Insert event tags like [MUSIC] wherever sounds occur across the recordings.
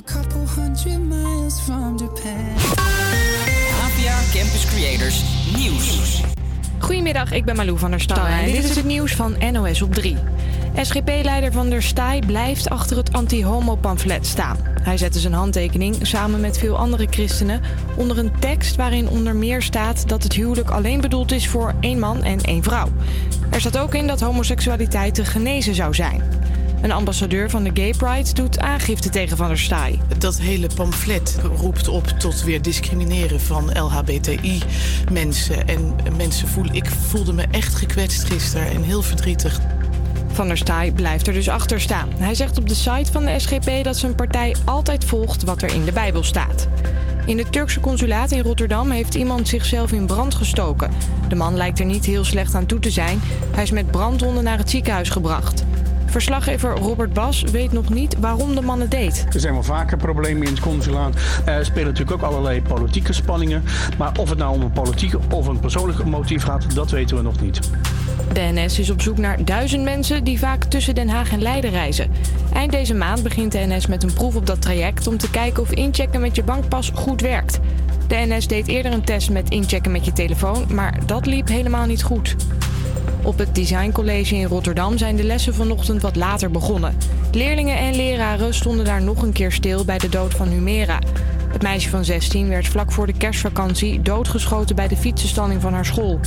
a couple hundred miles from Japan. APA Campus Creators Nieuws. Goedemiddag, ik ben Malou van der Staaij en dit is het nieuws van NOS op 3. SGP-leider Van der Staaij blijft achter het anti-homo-pamflet staan. Hij zette zijn handtekening samen met veel andere christenen onder een tekst waarin onder meer staat dat het huwelijk alleen bedoeld is voor één man en één vrouw. Er staat ook in dat homoseksualiteit te genezen zou zijn. Een ambassadeur van de Gay Pride doet aangifte tegen Van der Staaij. Dat hele pamflet roept op tot weer discrimineren van LHBTI-mensen. En mensen voelen, ik voelde me echt gekwetst gisteren en heel verdrietig. Van der Staaij blijft er dus achter staan. Hij zegt op de site van de SGP dat zijn partij altijd volgt wat er in de Bijbel staat. In het Turkse consulaat in Rotterdam heeft iemand zichzelf in brand gestoken. De man lijkt er niet heel slecht aan toe te zijn. Hij is met brandwonden naar het ziekenhuis gebracht. Verslaggever Robert Bas weet nog niet waarom de man het deed. Er zijn wel vaker problemen in het consulaat. Er spelen natuurlijk ook allerlei politieke spanningen. Maar of het nou om een politiek of een persoonlijk motief gaat, dat weten we nog niet. De NS is op zoek naar duizend mensen die vaak tussen Den Haag en Leiden reizen. Eind deze maand begint de NS met een proef op dat traject om te kijken of inchecken met je bankpas goed werkt. De NS deed eerder een test met inchecken met je telefoon, maar dat liep helemaal niet goed. Op het Designcollege in Rotterdam zijn de lessen vanochtend wat later begonnen. Leerlingen en leraren stonden daar nog een keer stil bij de dood van Humera. Het meisje van 16 werd vlak voor de kerstvakantie doodgeschoten bij de fietsenstalling van haar school.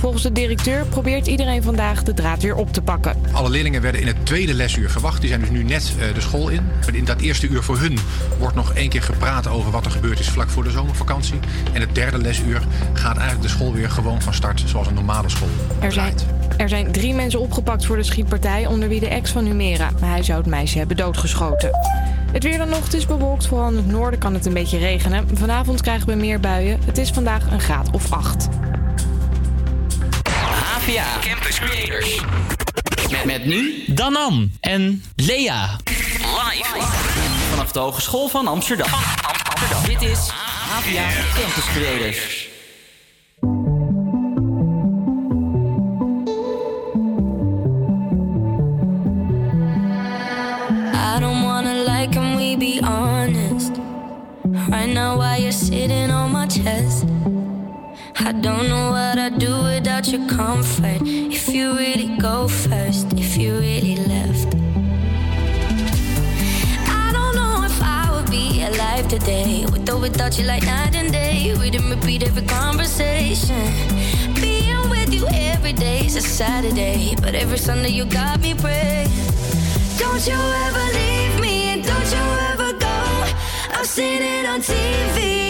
Volgens de directeur probeert iedereen vandaag de draad weer op te pakken. Alle leerlingen werden in het tweede lesuur verwacht. Die zijn dus nu net uh, de school in. In dat eerste uur voor hun wordt nog één keer gepraat over wat er gebeurd is vlak voor de zomervakantie. En het derde lesuur gaat eigenlijk de school weer gewoon van start zoals een normale school. Er zijn, er zijn drie mensen opgepakt voor de schietpartij, onder wie de ex van Numera. Maar hij zou het meisje hebben doodgeschoten. Het weer dan nog, het is bewolkt. Vooral in het noorden kan het een beetje regenen. Vanavond krijgen we meer buien. Het is vandaag een graad of acht. APA Campus Creators. Met, met nu Danan en Lea. live vanaf de Hogeschool van Amsterdam. Dit is APA Campus Creators. I don't wanna lie, can we be honest? Right now, while you're sitting on my chest, I don't know what I'd do without your comfort. If you really go first, if you really left. I don't know if I would be alive today, with or without you, like night and day. Read and repeat every conversation. Being with you every day is a Saturday, but every Sunday you got me praying. Don't you ever leave me, and don't you ever go. I've seen it on TV,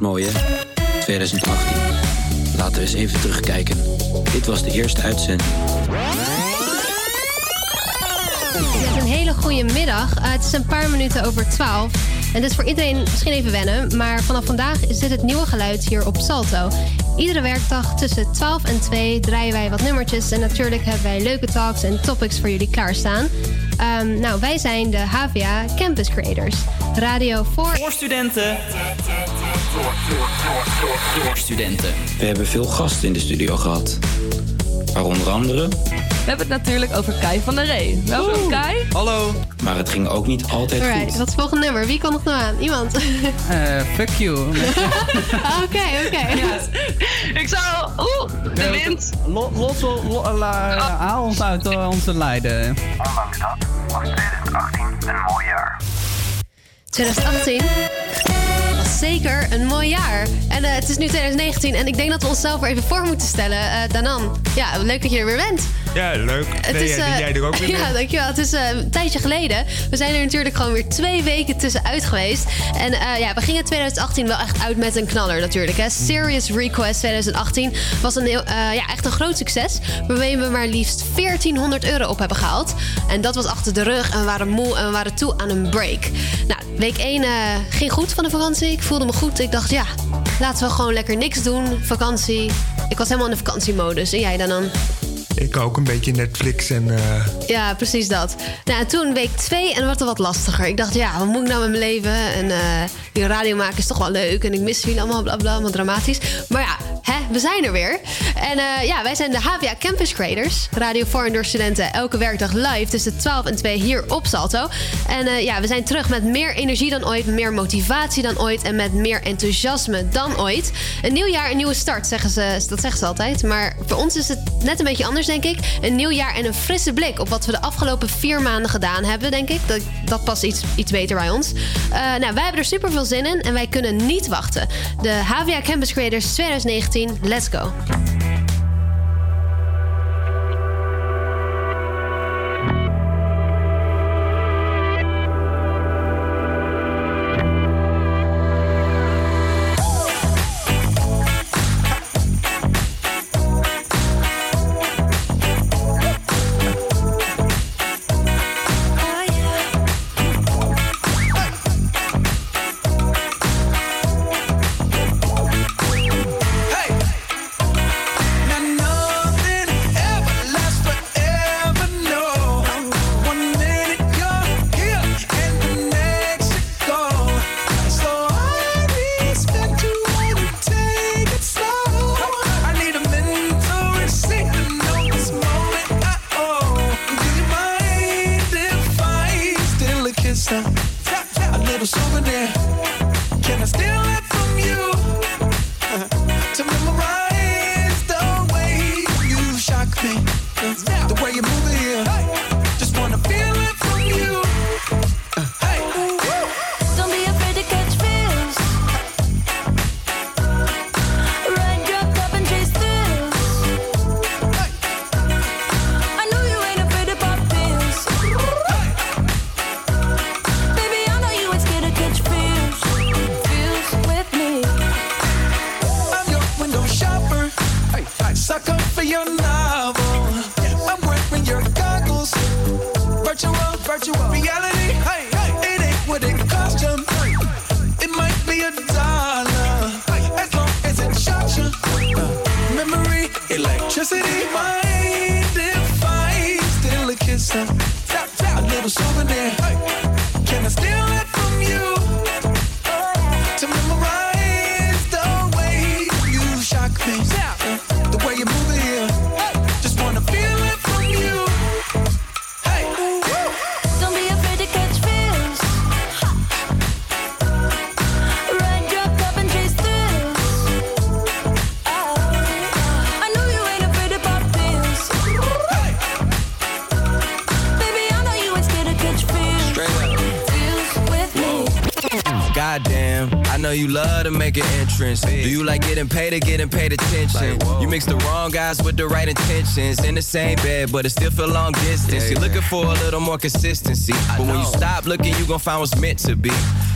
het mooie? 2018. Laten we eens even terugkijken. Dit was de eerste uitzending. Een hele goede middag. Eh, het is een paar minuten over 12. En dit is voor iedereen misschien even wennen, maar vanaf vandaag is dit het nieuwe geluid hier op Salto. Iedere werkdag tussen 12 en 2 draaien wij wat nummertjes en natuurlijk hebben wij leuke talks en topics voor jullie klaarstaan. Ehm, nou, wij zijn de HVA Campus Creators. Radio voor... Voor studenten. Door studenten. We hebben veel gasten in de studio gehad. Waaronder andere. We hebben het natuurlijk over Kai van der Ree. Welkom Kai. Hallo. Maar het ging ook niet altijd Alright, goed. wat is het volgende nummer? Wie komt nog nou aan? Iemand? Eh, fuck you. [LAUGHS] Oké, oké. Ik zou... Oeh, de wind. Lo- Los, lo- la- haal ons uit eh, onze lijden. Ondanks dat was 2018 een mooi jaar. 2018 was zeker een mooi jaar. En eh, het is nu 2019 en ik denk dat we onszelf er even voor moeten stellen. Eh Danan, ja, leuk dat je er weer bent. Ja, leuk. Het nee, is, ja, eh, jij er ook weer [LAUGHS] Ja, dankjewel. Het is een tijdje geleden. We zijn er natuurlijk gewoon weer twee weken tussenuit geweest. En ja, we gingen 2018 wel echt uit met een knaller natuurlijk. Hè. Serious Request 2018 was een heel, ja, echt een groot succes. Waarmee we maar liefst 1400 euro op hebben gehaald. En dat was achter de rug en we waren moe en we waren toe aan een break. Nou, week 1 eh, ging goed van de vakantie. Ik voelde me goed. Ik dacht, ja, laten we gewoon lekker niks doen. Vakantie. Ik was helemaal in de vakantiemodus. En jij dan dan? ik ook een beetje Netflix en... eh, Ja, precies dat. Nou, en toen week twee en dan werd het wat lastiger. Ik dacht, ja, wat moet ik nou met mijn leven? En eh, die radio maken is toch wel leuk. En ik mis jullie allemaal, bla bla, allemaal dramatisch. Maar ja, we zijn er weer. En eh, ja, wij zijn de HVA Campus Creators. Radio voor door studenten elke werkdag live tussen 12 en 2 hier op Salto. En eh, ja, we zijn terug met meer energie dan ooit, meer motivatie dan ooit en met meer enthousiasme dan ooit. Een nieuw jaar, een nieuwe start, zeggen ze, dat zeggen ze altijd. Maar voor ons is het net een beetje anders, denk ik. Een nieuw jaar en een frisse blik op wat we de afgelopen vier maanden gedaan hebben, denk ik. Dat, dat past iets, iets beter bij ons. Eh, nou, wij hebben er super veel zin in en wij kunnen niet wachten. De HVA Campus Creators 2019, let's go. Like getting paid or getting paid attention? You mix the wrong guys with the right intentions. In the same bed, but it still feel long distance. You're looking for a little more consistency. But when you stop looking, you gon' find what's meant to be.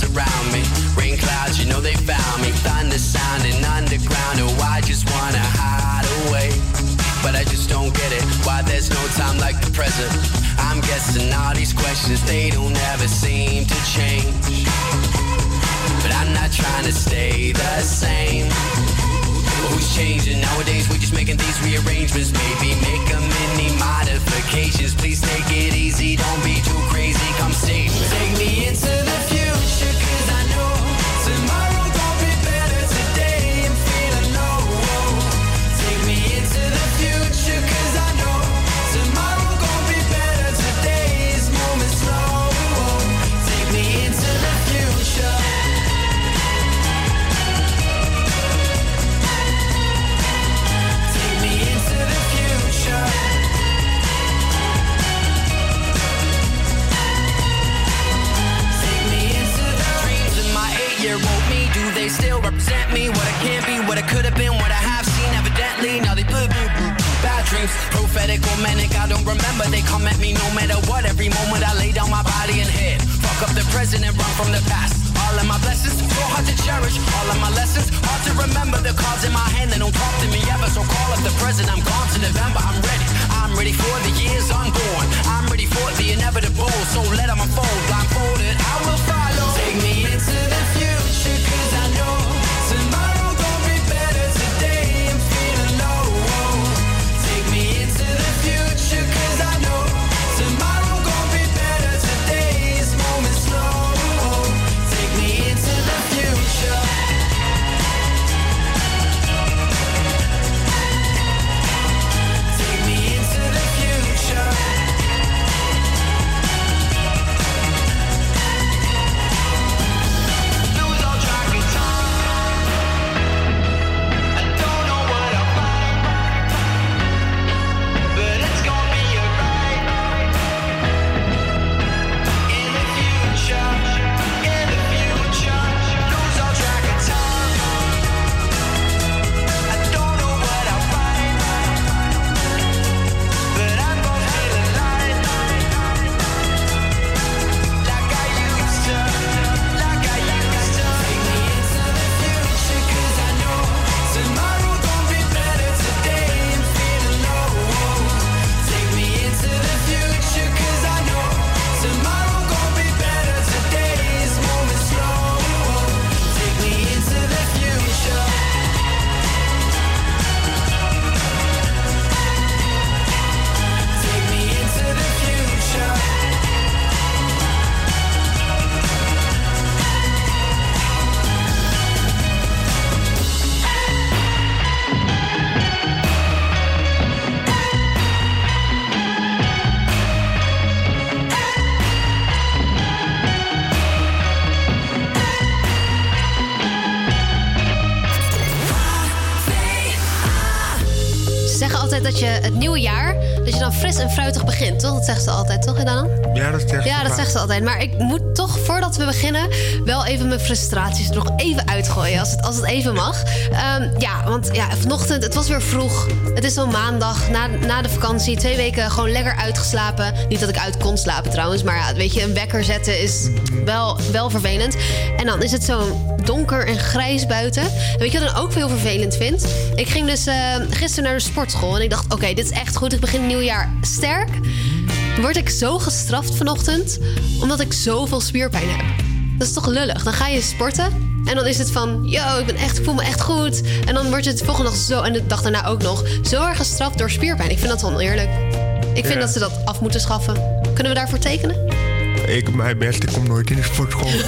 buzz around me. Rain clouds, you know they found me. Thunder sounding underground, oh, I just wanna hide away. But I just don't get it, why there's no time like the present. I'm guessing all these questions, they don't ever seem to change. But I'm not trying to stay the same. who's changing? Nowadays we're just making these rearrangements. Maybe make a mini modifications. Please take it easy, don't be too crazy. Come save. Take me into the dreams, prophetic or manic. I don't remember. They come at me no matter what. Every moment I lay down my body and head. Fuck up the present and run from the past. All of my blessings, so hard to cherish. All of my lessons, hard to remember. The cards in my hand, they don't talk to me ever. So call up the present. I'm gone to November. I'm ready. I'm ready for the years unborn. I'm ready for the inevitable. So let them unfold. Blindfolded, I will follow. Take me into the future, het nieuwe jaar, dat je dan fris en fruitig begint, toch? Dat zeggen ze altijd, toch, dan? Ja, dat zegt Ja, ze dat vaak. zegt ze altijd. Maar ik moet toch, we beginnen, wel even mijn frustraties er nog even uitgooien. Als het, als het even mag. Ehm, ja, want ja, vanochtend, het was weer vroeg. Het is al maandag, na, na de vakantie. Twee weken gewoon lekker uitgeslapen. Niet dat ik uit kon slapen trouwens. Maar ja, weet je, een wekker zetten is wel, wel vervelend. En dan is het zo donker en grijs buiten. En weet je wat ik dan ook heel vervelend vind? Ik ging dus eh, gisteren naar de sportschool. En ik dacht, oké, dit is echt goed. Ik begin het nieuwjaar sterk word ik zo gestraft vanochtend omdat ik zoveel spierpijn heb. Dat is toch lullig? Dan ga je sporten en dan is het van, yo, ik ben echt, ik voel me echt goed. En dan word je het volgende dag zo en de dag daarna ook nog zo erg gestraft door spierpijn. Ik vind dat oneerlijk. Ik vind Ja. dat ze dat af moeten schaffen. Kunnen we daarvoor tekenen? Ik mijn best, ik kom nooit in de sportschool. [LAUGHS]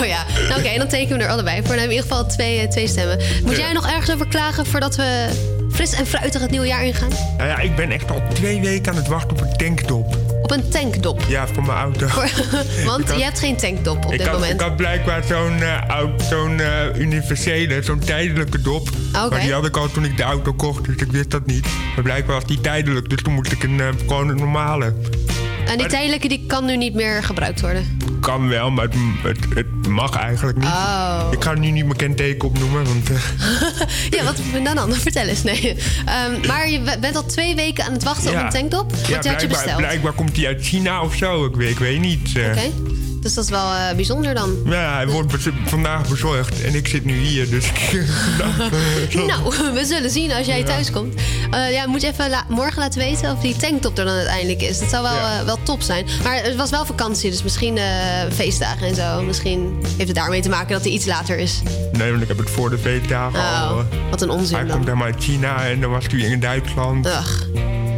Oh ja, nou, oké, dan tekenen we er allebei voor. Dan hebben we in ieder geval twee, eh, twee stemmen. Moet Ja. jij nog ergens over klagen voordat we fris en fruitig het nieuwe jaar ingaan? nou ja, ik ben echt al twee weken aan het wachten op een tanktop. Op een tankdop. Ja, voor mijn auto. [LAUGHS] Want had- je hebt geen tankdop op dit had, moment. Ik had blijkbaar zo'n auto- zo'n eh, universele, zo'n tijdelijke dop. Maar die had ik al toen ik de auto kocht, dus ik wist dat niet. Maar blijkbaar was die tijdelijk, dus toen moest ik een, eh, gewoon een normale. En die tijdelijke die kan nu niet meer gebruikt worden. Kan wel, maar het, het, het mag eigenlijk niet. Oh. Ik ga nu niet mijn kenteken opnoemen, want... eh, [LAUGHS] Ja, wat dan dan? Vertel eens. Nee. Ehm, maar je bent al twee weken aan het wachten op een tanktop. Wat ja, had je besteld? blijkbaar komt die uit China of zo. Ik weet, ik weet niet. eh. Oké. Dus dat is wel eh, bijzonder dan. Ja, hij wordt vandaag bezorgd en ik zit nu hier, dus ik [LAUGHS] Nou, we zullen zien als jij thuis komt. Eh, ja, moet je even la- morgen laten weten of die tanktop er dan uiteindelijk is. Dat zou wel, Ja. eh, wel top zijn. Maar het was wel vakantie, dus misschien feestdagen en zo. Misschien heeft het daarmee te maken dat hij iets later is. Nee, want ik heb het voor de feestdagen Oh, al. wat een onzin Hij dan. komt helemaal uit China en dan was hij in Duitsland. Ugh.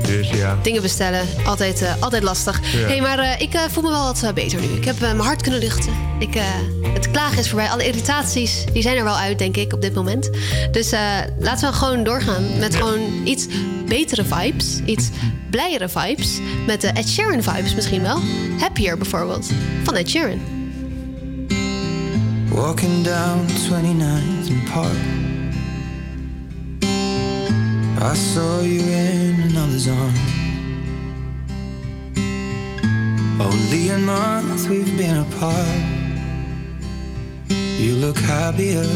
Dus ja. Dingen bestellen, altijd, eh, altijd lastig. Ja. hey, maar eh, ik eh, voel me wel wat beter nu. Ik heb mijn hart kunnen luchten. Ik, eh, het klagen is voorbij. Alle irritaties die zijn er wel uit, denk ik, op dit moment. Dus eh, laten we gewoon doorgaan met gewoon iets betere vibes. Iets blijere vibes. Met de Ed Sheeran vibes misschien wel. Happier bijvoorbeeld, van Ed Sheeran. Walking down 29th and Park. I saw you in another's arm. Only a month we've been apart. You look happier.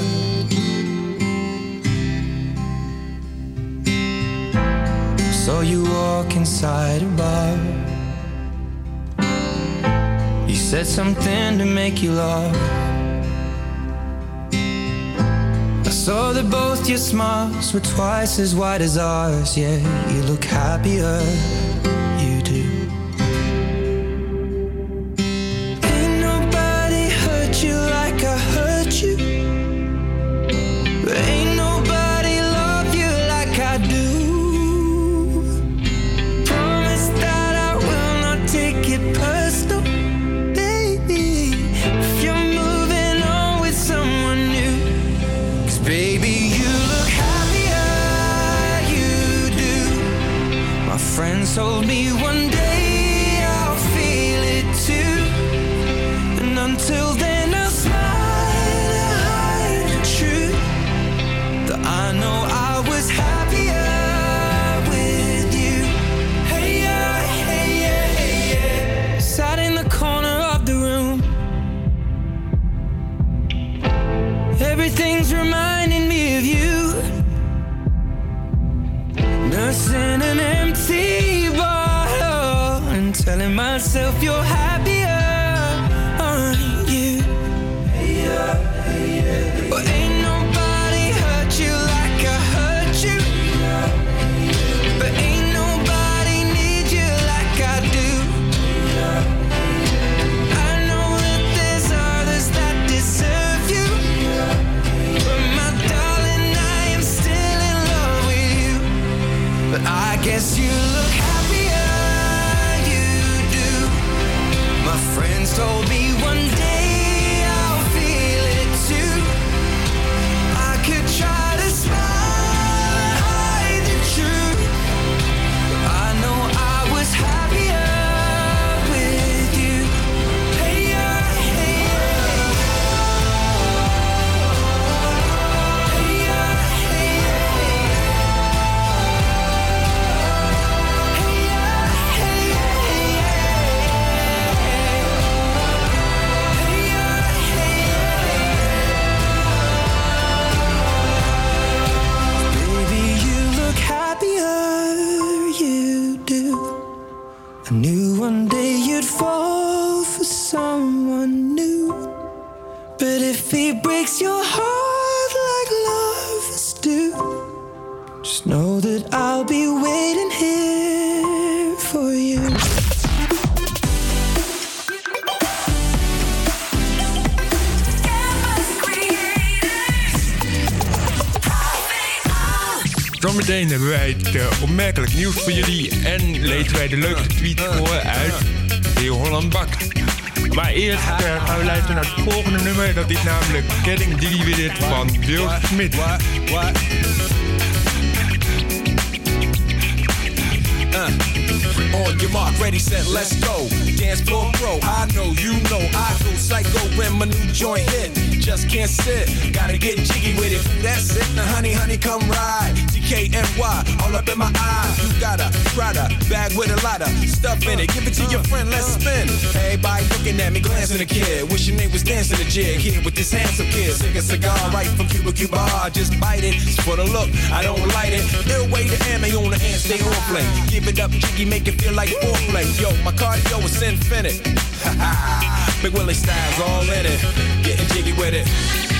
Saw you walk inside a bar. You said something to make you laugh. I saw that both your smiles were twice as wide as ours. Yeah, you look happier. Myself you're happier, aren't you? Well, ain't nobody hurt you like I hurt you. But ain't nobody need you like I do. I know that there's others that deserve you. But my darling, I am still in love with you. But I guess you look Zometeen hebben wij het eh, opmerkelijk nieuws voor jullie en lezen wij de leukste tweets voor uit Heel Holland Bakt. Maar eerst eh, gaan we luisteren naar het volgende nummer. Dat is namelijk Getting Diggy With It van Will Smith. Uh, on your mark, ready, set, let's go. Dance floor pro, I know, you know, I go psycho when my new joint hit. Just can't sit, gotta get jiggy with it. That's it, now honey, honey, come ride. DKNY, all up in my eyes. You got a Prada bag with a lot of stuff in it. Give it to your friend, let's spin. Everybody looking at me, glancing a kid. Wishing they was dancing a jig here with this handsome kid. Sick a cigar right from Cuba Cuba. Just bite it. It's for the look, I don't light it. Ill way to ammo on the hand, stay on play. Give it up, jiggy, make it feel like foreplay. Yo, my cardio is infinite. [LAUGHS] Big Willie styles all in it. Getting jiggy with it.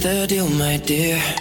the deal, oh my dear.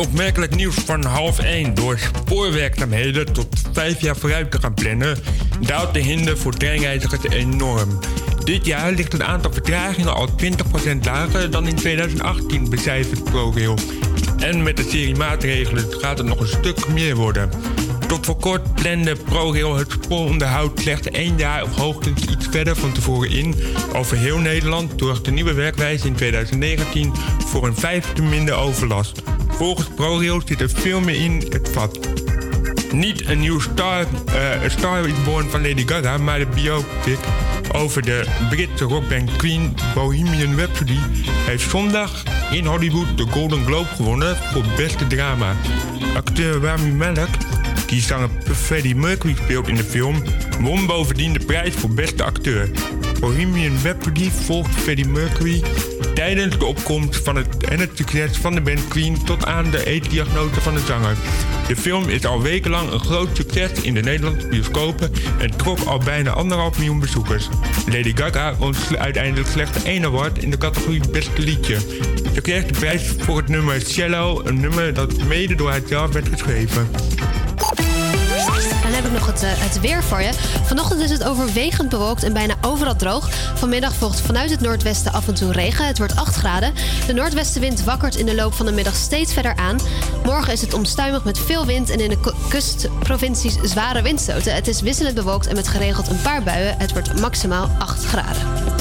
Opmerkelijk nieuws van half 1. Door spoorwerkzaamheden tot vijf jaar vooruit te gaan plannen, daalt de hinder voor treinreizigers enorm. Dit jaar ligt het aantal vertragingen al 20% lager dan in 2018, becijfert ProRail. En met de serie maatregelen gaat het nog een stuk meer worden. Tot voor kort plande ProRail het spooronderhoud slechts één jaar of hoogstens iets verder van tevoren in. Over heel Nederland zorgt de nieuwe werkwijze in 2019 voor een vijfde minder overlast. Volgens ProRail zit er veel meer in het vat. Niet een nieuw Star, eh, Star is Born van Lady Gaga, maar de biopic over de Britse rockband Queen Bohemian Rhapsody heeft zondag in Hollywood de Golden Globe gewonnen voor beste drama. Acteur Rami Malek, die zanger Freddie Mercury speelt in de film, won bovendien de prijs voor beste acteur. Bohemian Rhapsody volgt Freddie Mercury tijdens de opkomst van het, en het succes van de band Queen tot aan de eetdiagnose van de zanger. De film is al wekenlang een groot succes in de Nederlandse bioscopen en trok al bijna anderhalf miljoen bezoekers. Lady Gaga won uiteindelijk slechts één award in de categorie Beste Liedje. Ze kreeg de prijs voor het nummer Cello, een nummer dat mede door haar zelf werd geschreven. Nog het, eh, het weer voor je. Vanochtend is het overwegend bewolkt en bijna overal droog. Vanmiddag volgt vanuit het noordwesten af en toe regen. Het wordt 8 graden. De noordwestenwind wakkert in de loop van de middag steeds verder aan. Morgen is het onstuimig met veel wind en in de kustprovincies zware windstoten. Het is wisselend bewolkt en met geregeld een paar buien. Het wordt maximaal 8 graden.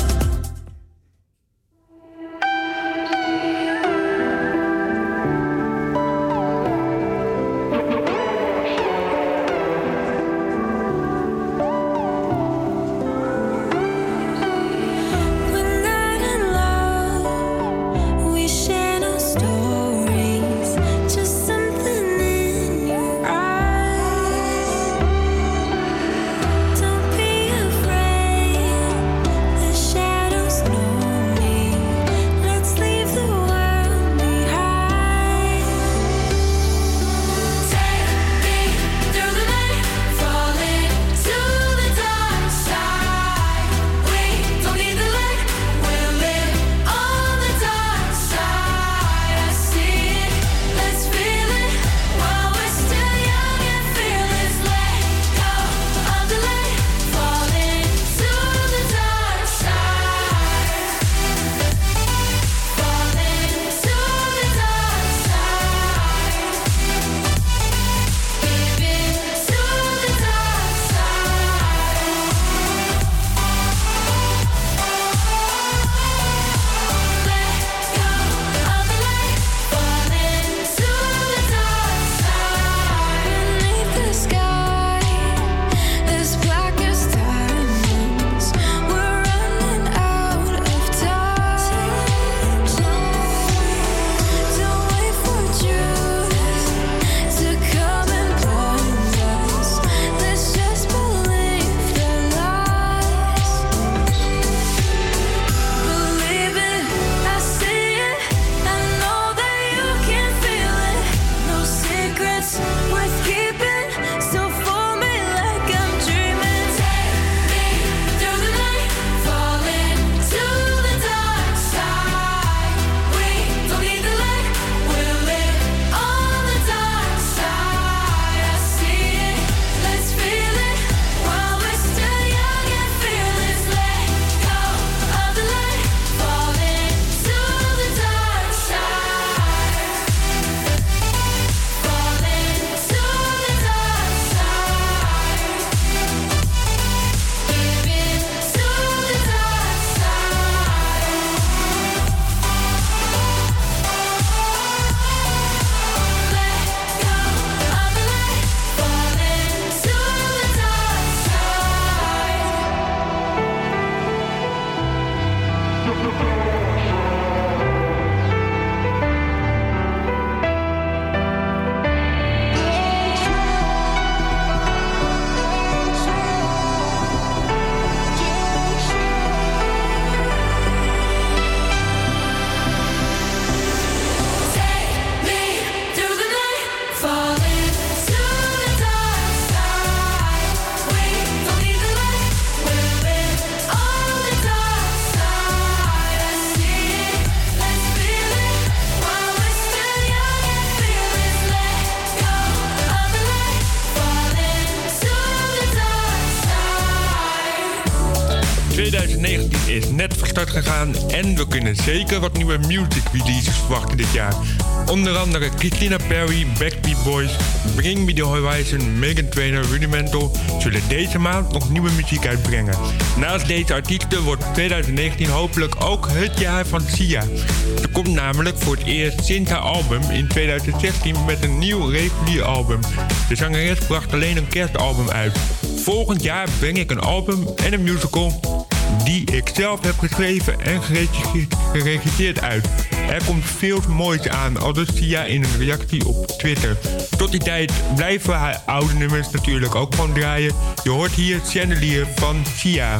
zeker wat nieuwe music releases verwachten dit jaar. Onder andere Christina Perry, Backbeat Boys, Bring Me The Horizon, Megan Trainor, Rudimental zullen deze maand nog nieuwe muziek uitbrengen. Naast deze artiesten wordt 2019 hopelijk ook het jaar van Sia. Ze komt namelijk voor het eerst sinds haar album in 2016 met een nieuw regulier-album. De zangeres bracht alleen een kerstalbum uit. Volgend jaar breng ik een album en een musical die ik zelf heb geschreven en geregisseerd uit. Er komt veel moois aan, al dus via in een reactie op Twitter. Tot die tijd blijven haar oude nummers natuurlijk ook gewoon draaien. Je hoort hier Chandelier van Sia.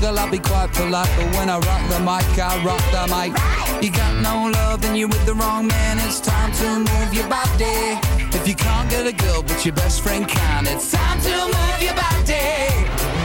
Have a proper giggle, I'll be quite polite. But when I rock the mic, I rock the mic. You got no love, then you're with the wrong man. It's time to move your body. If you can't get a girl, but your best friend can, it's time to move your body.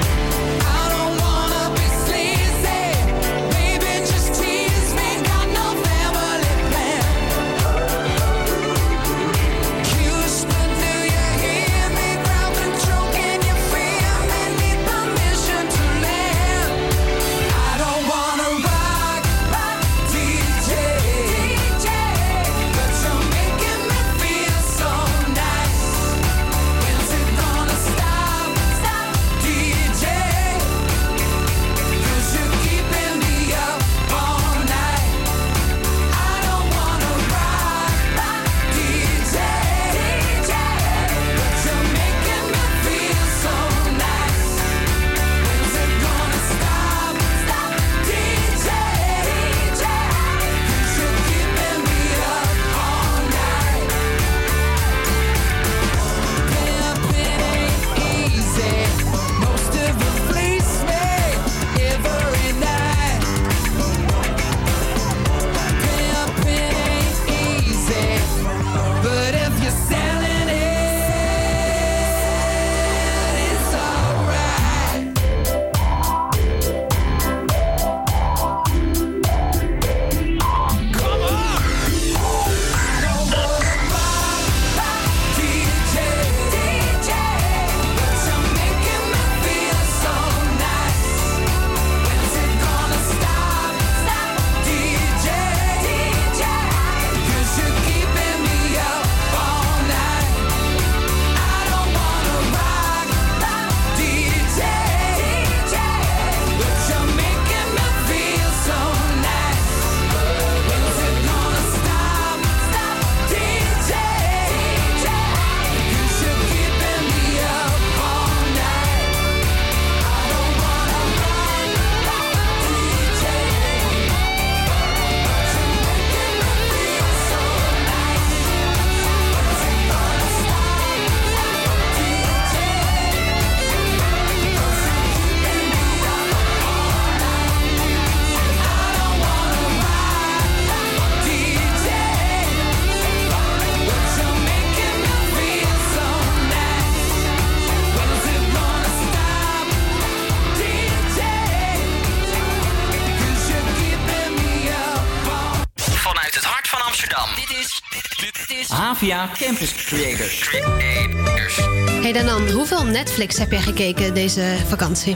Campus Creators. Creators. Hey Danan, hoeveel Netflix heb jij gekeken deze vakantie?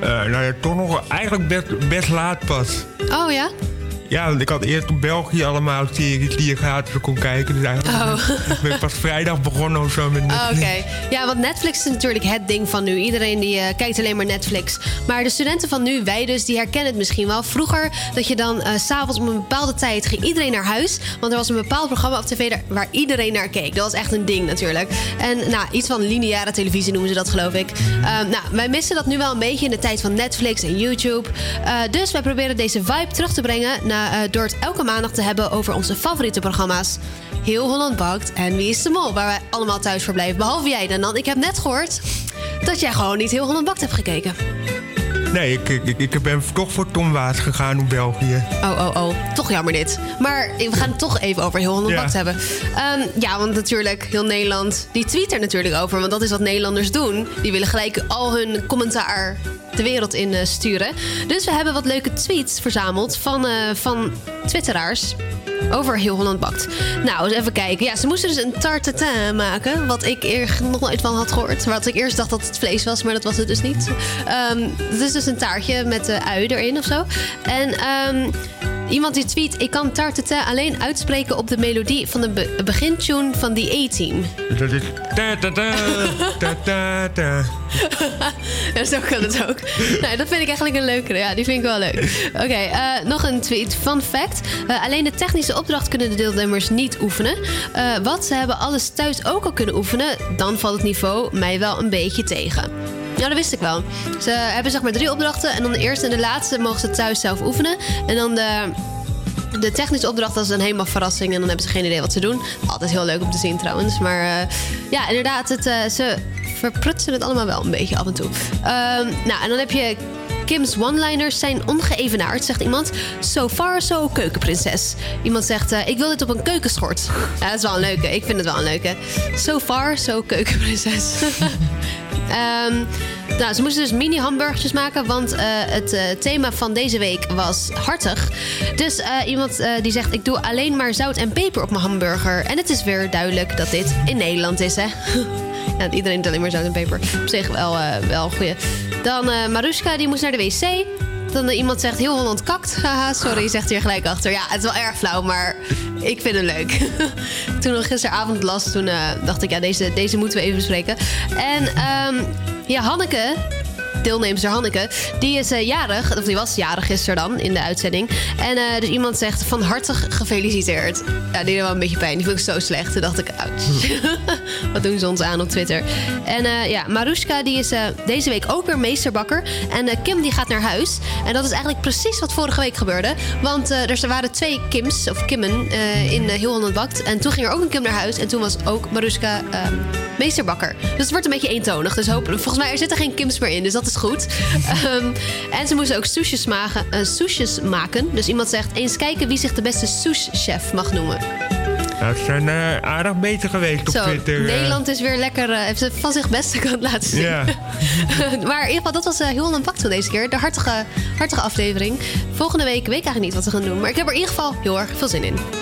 Eh, nou ja, toch nog eigenlijk best, best laat pas. Oh ja? Ja, want ik had eerst op België allemaal series die je gratis kon kijken. Dus eigenlijk Oh. [LAUGHS] ben ik pas vrijdag begonnen of zo met Oh, Oké, Netflix. ja, want Netflix is natuurlijk het ding van nu. Iedereen die eh, kijkt alleen maar Netflix. Maar de studenten van nu, wij dus, die herkennen het misschien wel. Vroeger dat je dan s s'avonds om een bepaalde tijd ging iedereen naar huis. Want er was een bepaald programma op tv waar iedereen naar keek. Dat was echt een ding natuurlijk. En nou, iets van lineaire televisie noemen ze dat geloof ik. Ehm, nou, wij missen dat nu wel een beetje in de tijd van Netflix en YouTube. Eh, dus wij proberen deze vibe terug te brengen na, eh, door het elke maandag te hebben over onze favoriete programma's. Heel Holland Bakt en Wie is de Mol, waar wij allemaal thuis verblijven. Behalve jij, dan. Ik heb net gehoord dat jij gewoon niet Heel Holland Bakt hebt gekeken. Nee, ik, ik, ik ben toch voor Tom Waas gegaan op België. Oh, oh, oh. Toch jammer dit. Maar we gaan het toch even over heel Holland Ja. Bakt hebben. Ehm, ja, want natuurlijk, heel Nederland, die tweet er natuurlijk over. Want dat is wat Nederlanders doen. Die willen gelijk al hun commentaar de wereld in eh, sturen. Dus we hebben wat leuke tweets verzameld van, eh, van twitteraars. Over heel Holland bakt. Nou, eens even kijken. Ja, ze moesten dus een tartatin maken. Wat ik eerst nog nooit van had gehoord. Wat ik eerst dacht dat het vlees was, maar dat was het dus niet. Ehm, het is dus een taartje met de ui erin of zo. En ehm, [LAUGHS] iemand die tweet... Ik kan tartatin alleen uitspreken op de melodie van de be- begintune van The A-Team. Dat is... [LAUGHS] [LAUGHS] Ja, zo kan het ook. nou, dat vind ik eigenlijk een leukere. Ja, die vind ik wel leuk. Oké, eh, nog een tweet. Fun fact. Eh, alleen de technische opdracht kunnen de deelnemers niet oefenen. Eh, wat, ze hebben alles thuis ook al kunnen oefenen. Dan valt het niveau mij wel een beetje tegen. Ja, dat wist ik wel. Ze hebben zeg maar drie opdrachten. En dan de eerste en de laatste mogen ze thuis zelf oefenen. En dan de... De technische opdracht dat is dan helemaal verrassing en dan hebben ze geen idee wat ze doen. Altijd heel leuk om te zien trouwens. Maar eh, ja, inderdaad, het, eh, ze verprutsen het allemaal wel een beetje af en toe. Ehm, nou, en dan heb je Kim's one-liners zijn ongeëvenaard, zegt iemand. So far, so keukenprinses. Iemand zegt, eh, ik wil dit op een keukenschort. Ja, dat is wel een leuke. Ik vind het wel een leuke. So far, so keukenprinses. [LAUGHS] Ehm, nou, ze moesten dus mini-hamburgertjes maken, want eh, het eh, thema van deze week was hartig. Dus eh, iemand die zegt, ik doe alleen maar zout en peper op mijn hamburger. En het is weer duidelijk dat dit in Nederland is, hè. [LAUGHS] ja, iedereen doet alleen maar zout en peper. Op zich wel, wel goeie. Dan Maruska, die moest naar de wc. Dan eh, iemand zegt, heel Holland kakt. [LAUGHS] Haha, sorry, zegt hij er gelijk achter. Ja, het is wel erg flauw, maar ik vind het leuk. [LAUGHS] toen ik gisteravond las, toen eh, dacht ik, ja, deze, deze moeten we even bespreken. En ehm, ja, Hanneke, deelnemster Hanneke, die is eh, jarig. Of die was jarig gisteren dan in de uitzending. En eh, dus iemand zegt van hartig gefeliciteerd. Ja, die deed wel een beetje pijn. Die vond ik zo slecht. Toen dacht ik. [LAUGHS] Wat doen ze ons aan op Twitter? En eh, ja, Maruska die is deze week ook weer meesterbakker. En Kim die gaat naar huis. En dat is eigenlijk precies wat vorige week gebeurde. Want er waren twee Kims, of Kimmen, in Heel Holland Bakt. En toen ging er ook een Kim naar huis. En toen was ook Maruska ehm, meesterbakker. Dus het wordt een beetje eentonig. Dus hopelijk, volgens mij er zitten geen Kims meer in. Dus dat is goed. [LAUGHS] Ehm, en ze moesten ook soesjes maken, soesjes maken. Dus iemand zegt, eens kijken wie zich de beste souschef mag noemen. Nou, ze zijn eh, aardig beter geweest op Zo, Twitter. eh. Nederland is weer lekker, eh, heeft van zich beste kant laten zien. Ja. [LAUGHS] maar in ieder geval, dat was heel een van deze keer. De hartige, hartige aflevering. Volgende week weet ik eigenlijk niet wat we gaan doen. Maar ik heb er in ieder geval heel erg veel zin in.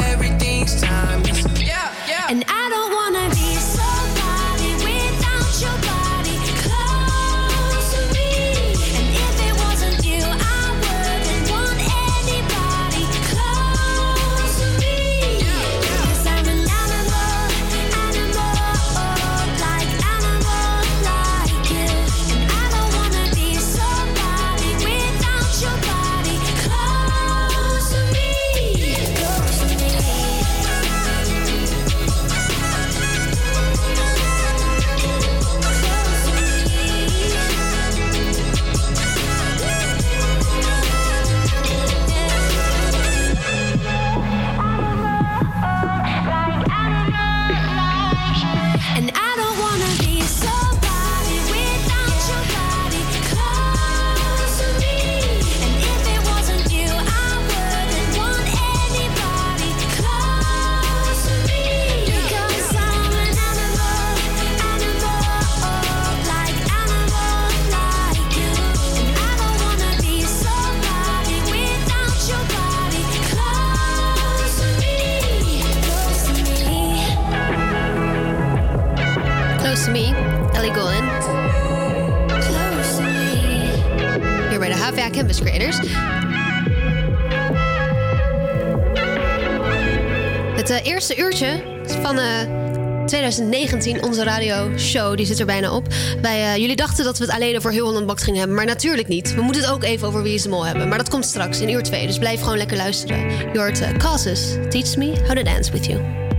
Het eh, eerste uurtje van eh, 2019, onze radioshow, die zit er bijna op. Wij, eh, jullie dachten dat we het alleen over heel Holland Bakt gingen hebben, maar natuurlijk niet. We moeten het ook even over Wie is de Mol hebben. Maar dat komt straks in uur 2, dus blijf gewoon lekker luisteren. Je eh, Causes, Teach Me How to Dance With You.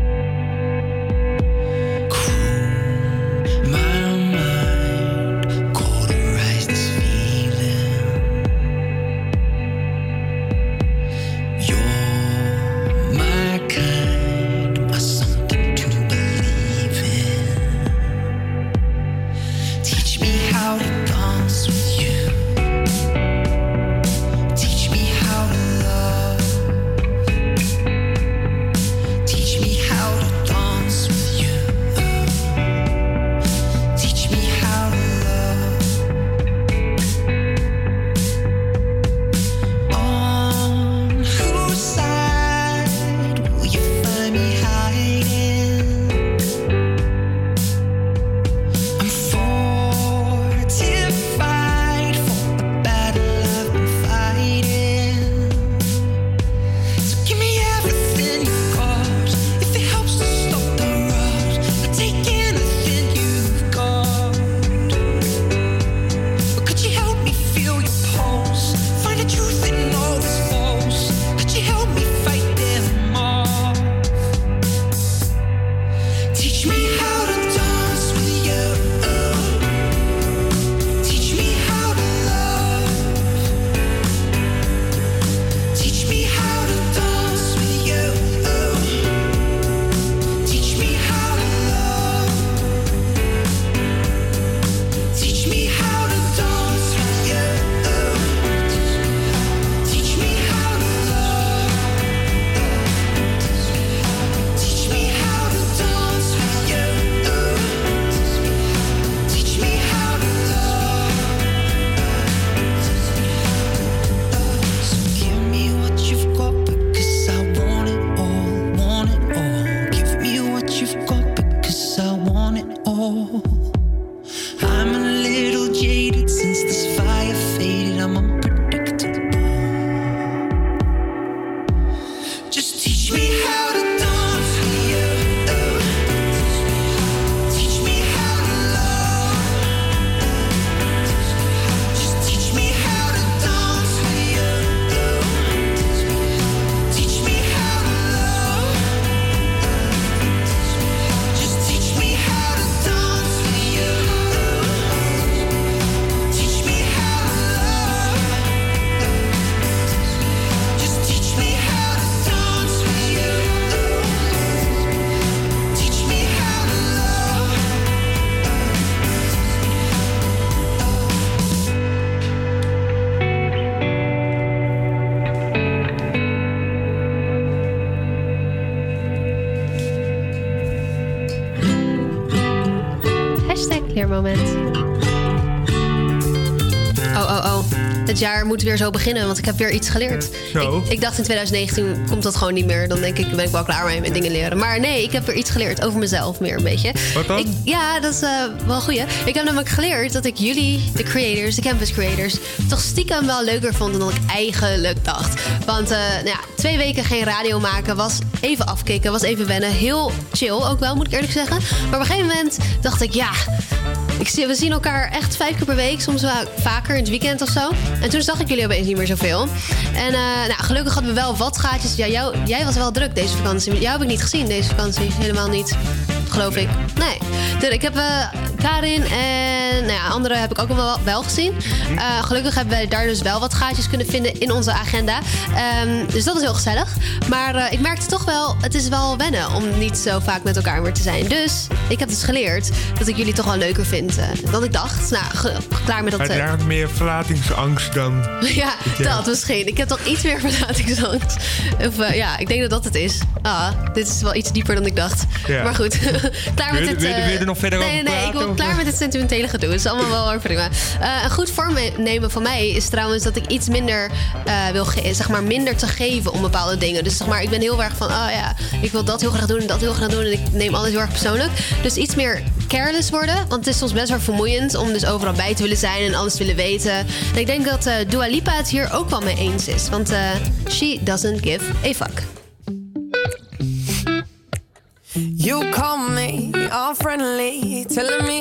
Moet weer zo beginnen, want ik heb weer iets geleerd. Ik, ik dacht in 2019 komt dat gewoon niet meer. Dan denk ik, ben ik wel klaar mee met dingen leren. Maar nee, ik heb weer iets geleerd over mezelf meer een beetje. Wat dan? Ik, ja, dat is eh, wel goeie. Ik heb namelijk geleerd dat ik jullie, de creators, de campus creators... toch stiekem wel leuker vond dan ik eigenlijk dacht. Want eh, nou ja, twee weken geen radio maken was even afkicken, was even wennen. Heel chill ook wel, moet ik eerlijk zeggen. Maar op een gegeven moment dacht ik, ja... Ik zie, we zien elkaar echt vijf keer per week, soms wel vaker in het weekend of zo. En toen zag ik jullie opeens niet meer zoveel. En eh, nou, gelukkig hadden we wel wat gaatjes. Ja, jou, jij was wel druk deze vakantie. Jou heb ik niet gezien deze vakantie. Helemaal niet. Geloof ik. Nee. Dus ik heb eh, Karin en nou ja, anderen heb ik ook wel, wel gezien. Eh, gelukkig hebben wij daar dus wel wat gaatjes kunnen vinden in onze agenda. Ehm, dus dat is heel gezellig. Maar eh, ik merkte toch wel, het is wel wennen om niet zo vaak met elkaar meer te zijn. Dus ik heb dus geleerd dat ik jullie toch wel leuker vind eh, dan ik dacht. Nou, klaar met dat. Het lijkt meer verlatingsangst dan... [LAUGHS] ja, Ja. dat misschien. Ik heb toch iets meer [LAUGHS] verlatingsangst. Of ja, ik denk dat dat het is. Ah, dit is wel iets dieper dan ik dacht. Ja. Maar goed, [LAUGHS] klaar met het... wil wil je er nog verder nee, over Nee, nee, ik wil of- klaar met het sentimentele gedoe. Het is allemaal wel erg prima. Eh, een goed voornemen van mij is trouwens dat ik iets minder eh, wil... zeg maar minder te geven om bepaalde dingen. Dus zeg maar, ik ben heel erg van... Oh ja, ik wil dat heel graag doen en dat heel graag doen. En ik neem alles heel erg persoonlijk. Dus iets meer careless worden. Want het is soms best wel vermoeiend om dus overal bij te willen zijn en alles te willen weten. En ik denk dat eh Dua Lipa het hier ook wel mee eens is. Want she doesn't give a fuck. You call me all friendly, telling me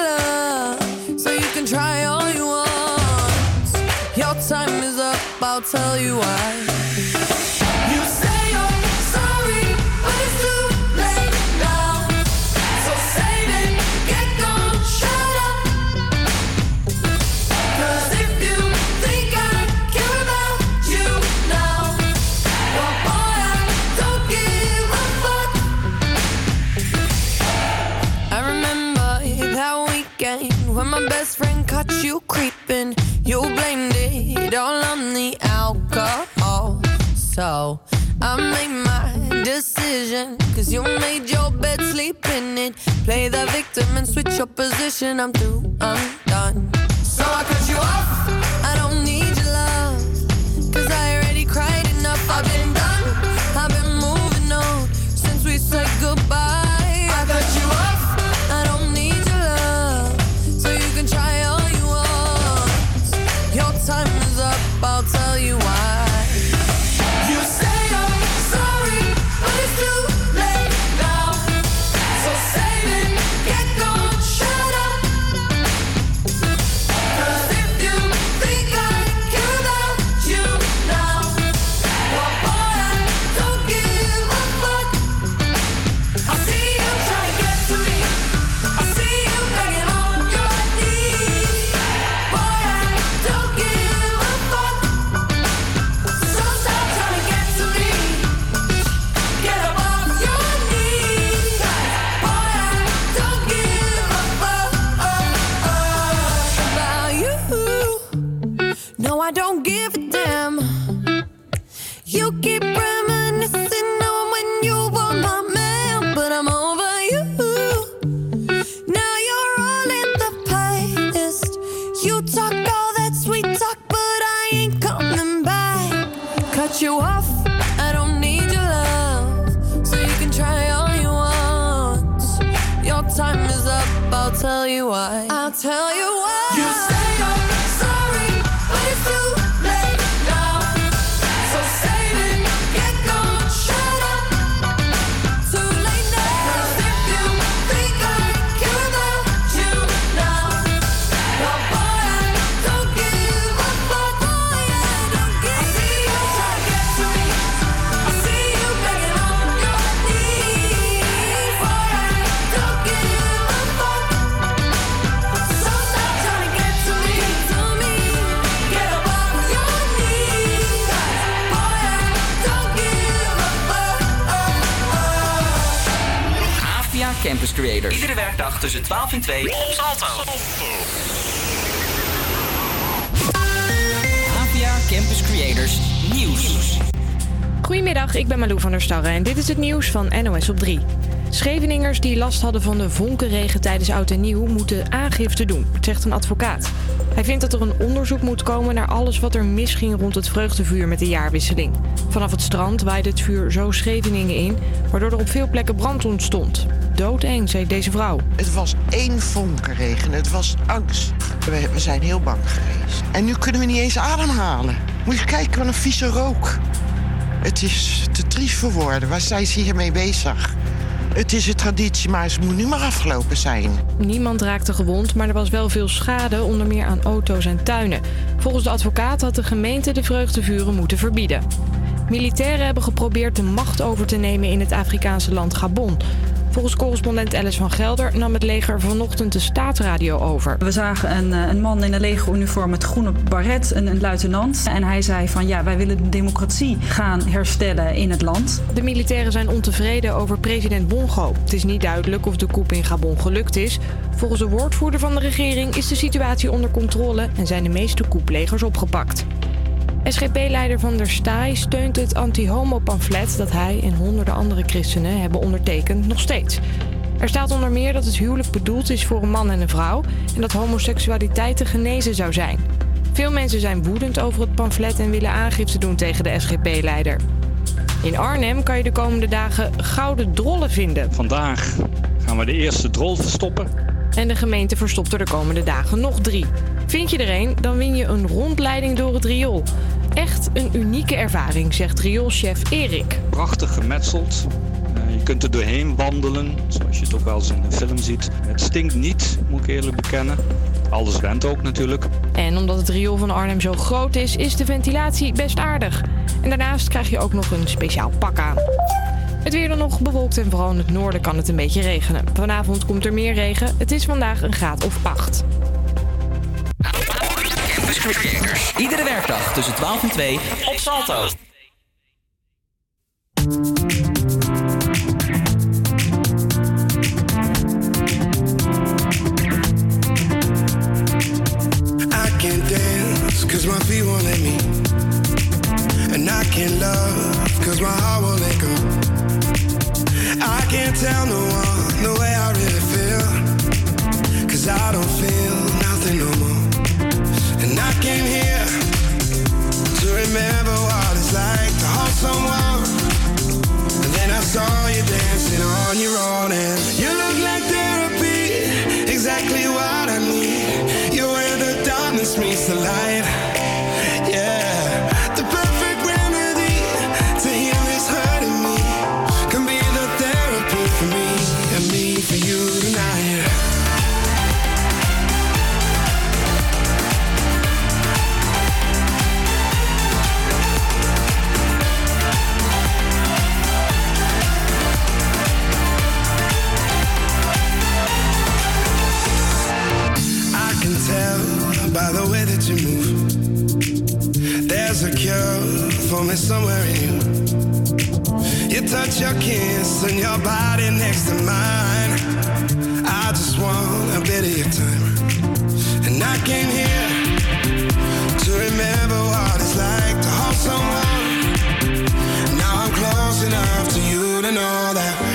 I'll tell you why. You made your bed, sleep in it. Play the victim and switch your position. I'm through, I'm done. So I cut you off. Campus Creators. Iedere werkdag tussen 12 en 2 op Salto. Avia Campus Creators Nieuws. Goedemiddag, ik ben Malou van der Starre en dit is het nieuws van NOS op 3. Scheveningers die last hadden van de vonkenregen tijdens Oud en Nieuw moeten aangifte doen, zegt een advocaat. Hij vindt dat er een onderzoek moet komen naar alles wat er misging rond het vreugdevuur met de jaarwisseling. Vanaf het strand waaide het vuur zo Scheveningen in, waardoor er op veel plekken brand ontstond. Doodeng, zei deze vrouw. Het was één vonkenregen. Het was angst. We, we zijn heel bang geweest. En nu kunnen we niet eens ademhalen. Moet je kijken, wat een vieze rook. Het is te triest voor woorden. Waar zijn ze hiermee bezig? Het is een traditie, maar het moet nu maar afgelopen zijn. Niemand raakte gewond, maar er was wel veel schade, onder meer aan auto's en tuinen. Volgens de advocaat had de gemeente de vreugdevuren moeten verbieden. Militairen hebben geprobeerd de macht over te nemen in het Afrikaanse land Gabon. Volgens correspondent Alice van Gelder nam het leger vanochtend de staatsradio over. We zagen een, eh, een man in een legeruniform met groene baret, een, een luitenant. En hij zei van ja, wij willen de democratie gaan herstellen in het land. De militairen zijn ontevreden over president Bongo. Het is niet duidelijk of de coup in Gabon gelukt is. Volgens de woordvoerder van de regering is de situatie onder controle en zijn de meeste couplegers opgepakt. SGP-leider Van der Staaij steunt het anti-homo-pamflet dat hij en honderden andere christenen hebben ondertekend nog steeds. Er staat onder meer dat het huwelijk bedoeld is voor een man en een vrouw en dat homoseksualiteit te genezen zou zijn. Veel mensen zijn woedend over het pamflet en willen aangifte doen tegen de SGP-leider. In Arnhem kan je de komende dagen gouden drollen vinden. Vandaag gaan we de eerste drol verstoppen. En de gemeente verstopt er de komende dagen nog drie. Vind je er een, dan win je een rondleiding door het riool. Echt een unieke ervaring, zegt rioolchef Erik. Prachtig gemetseld. Eh, Je kunt er doorheen wandelen, zoals je het ook wel eens in een film ziet. Het stinkt niet, moet ik eerlijk bekennen. Alles went ook natuurlijk. En omdat het riool van Arnhem zo groot is, is de ventilatie best aardig. En daarnaast krijg je ook nog een speciaal pak aan. Het weer dan nog bewolkt en vooral in het noorden kan het een beetje regenen. Vanavond komt er meer regen. Het is vandaag een graad of 8. Campus Creators. Iedere werkdag tussen 12 en 2 op Salto. I can't dance cause my feet won't let me. And I can't love cause my heart won't let go. I can't tell no one the way I really feel. Cause I don't feel your me somewhere in you. You touch your kiss and your body next to mine. I just want a bit of your time. And I came here to remember what it's like to hold someone. Now I'm close enough to you to know that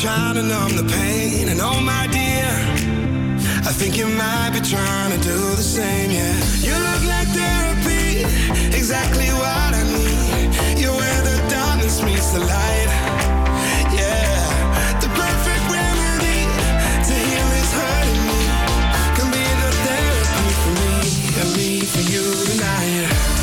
trying to numb the pain. And oh my dear I think you might be trying to do the same, yeah. You look like therapy Exactly what I need. You're where the darkness meets the light Yeah. The perfect remedy To heal this hurting me. Can be the therapy for me And me for you tonight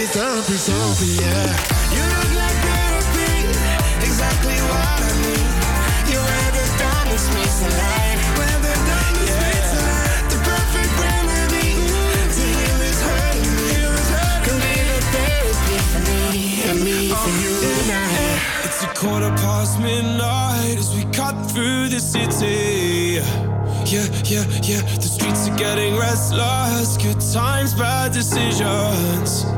is over, yeah. You look like therapy, exactly what I need. The diamonds means to life. Wear the diamonds means to life. The perfect remedy to heal this hurting me. Can be the therapy for me and me for you tonight. It's a quarter past midnight as we cut through the city. Yeah, yeah, yeah. The streets are getting restless. Good times, bad decisions.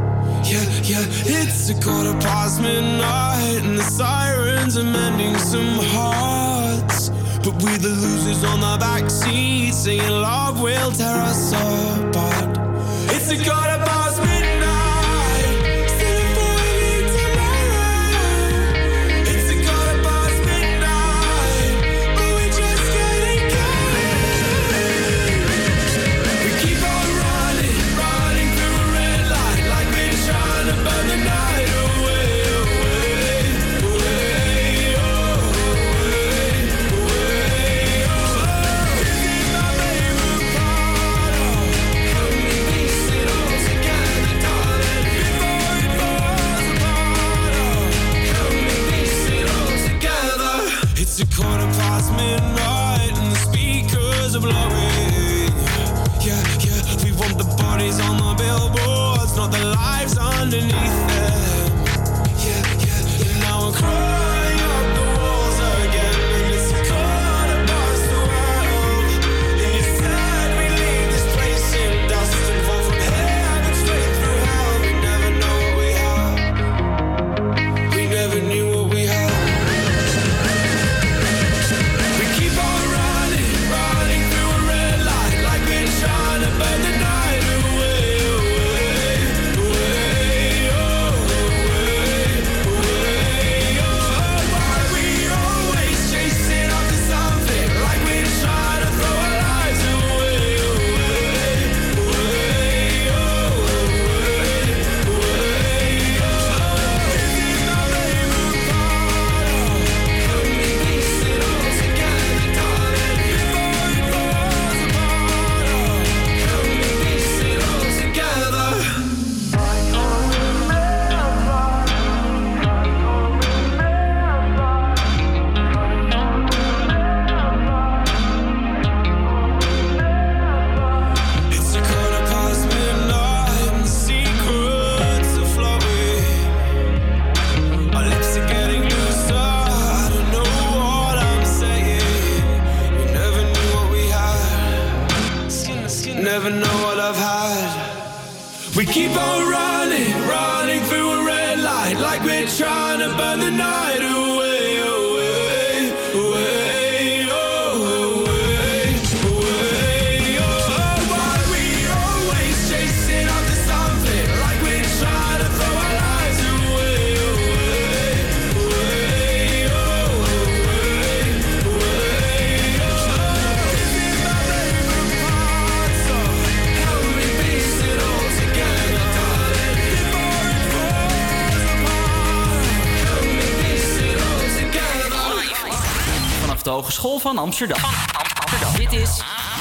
Yeah. It's a quarter past midnight and the sirens are mending some hearts. But we the losers on the back seat, saying love will tear us apart. It's a quarter like we're trying to burn the night away, away, de Hogeschool van Amsterdam. Amsterdam. Dit is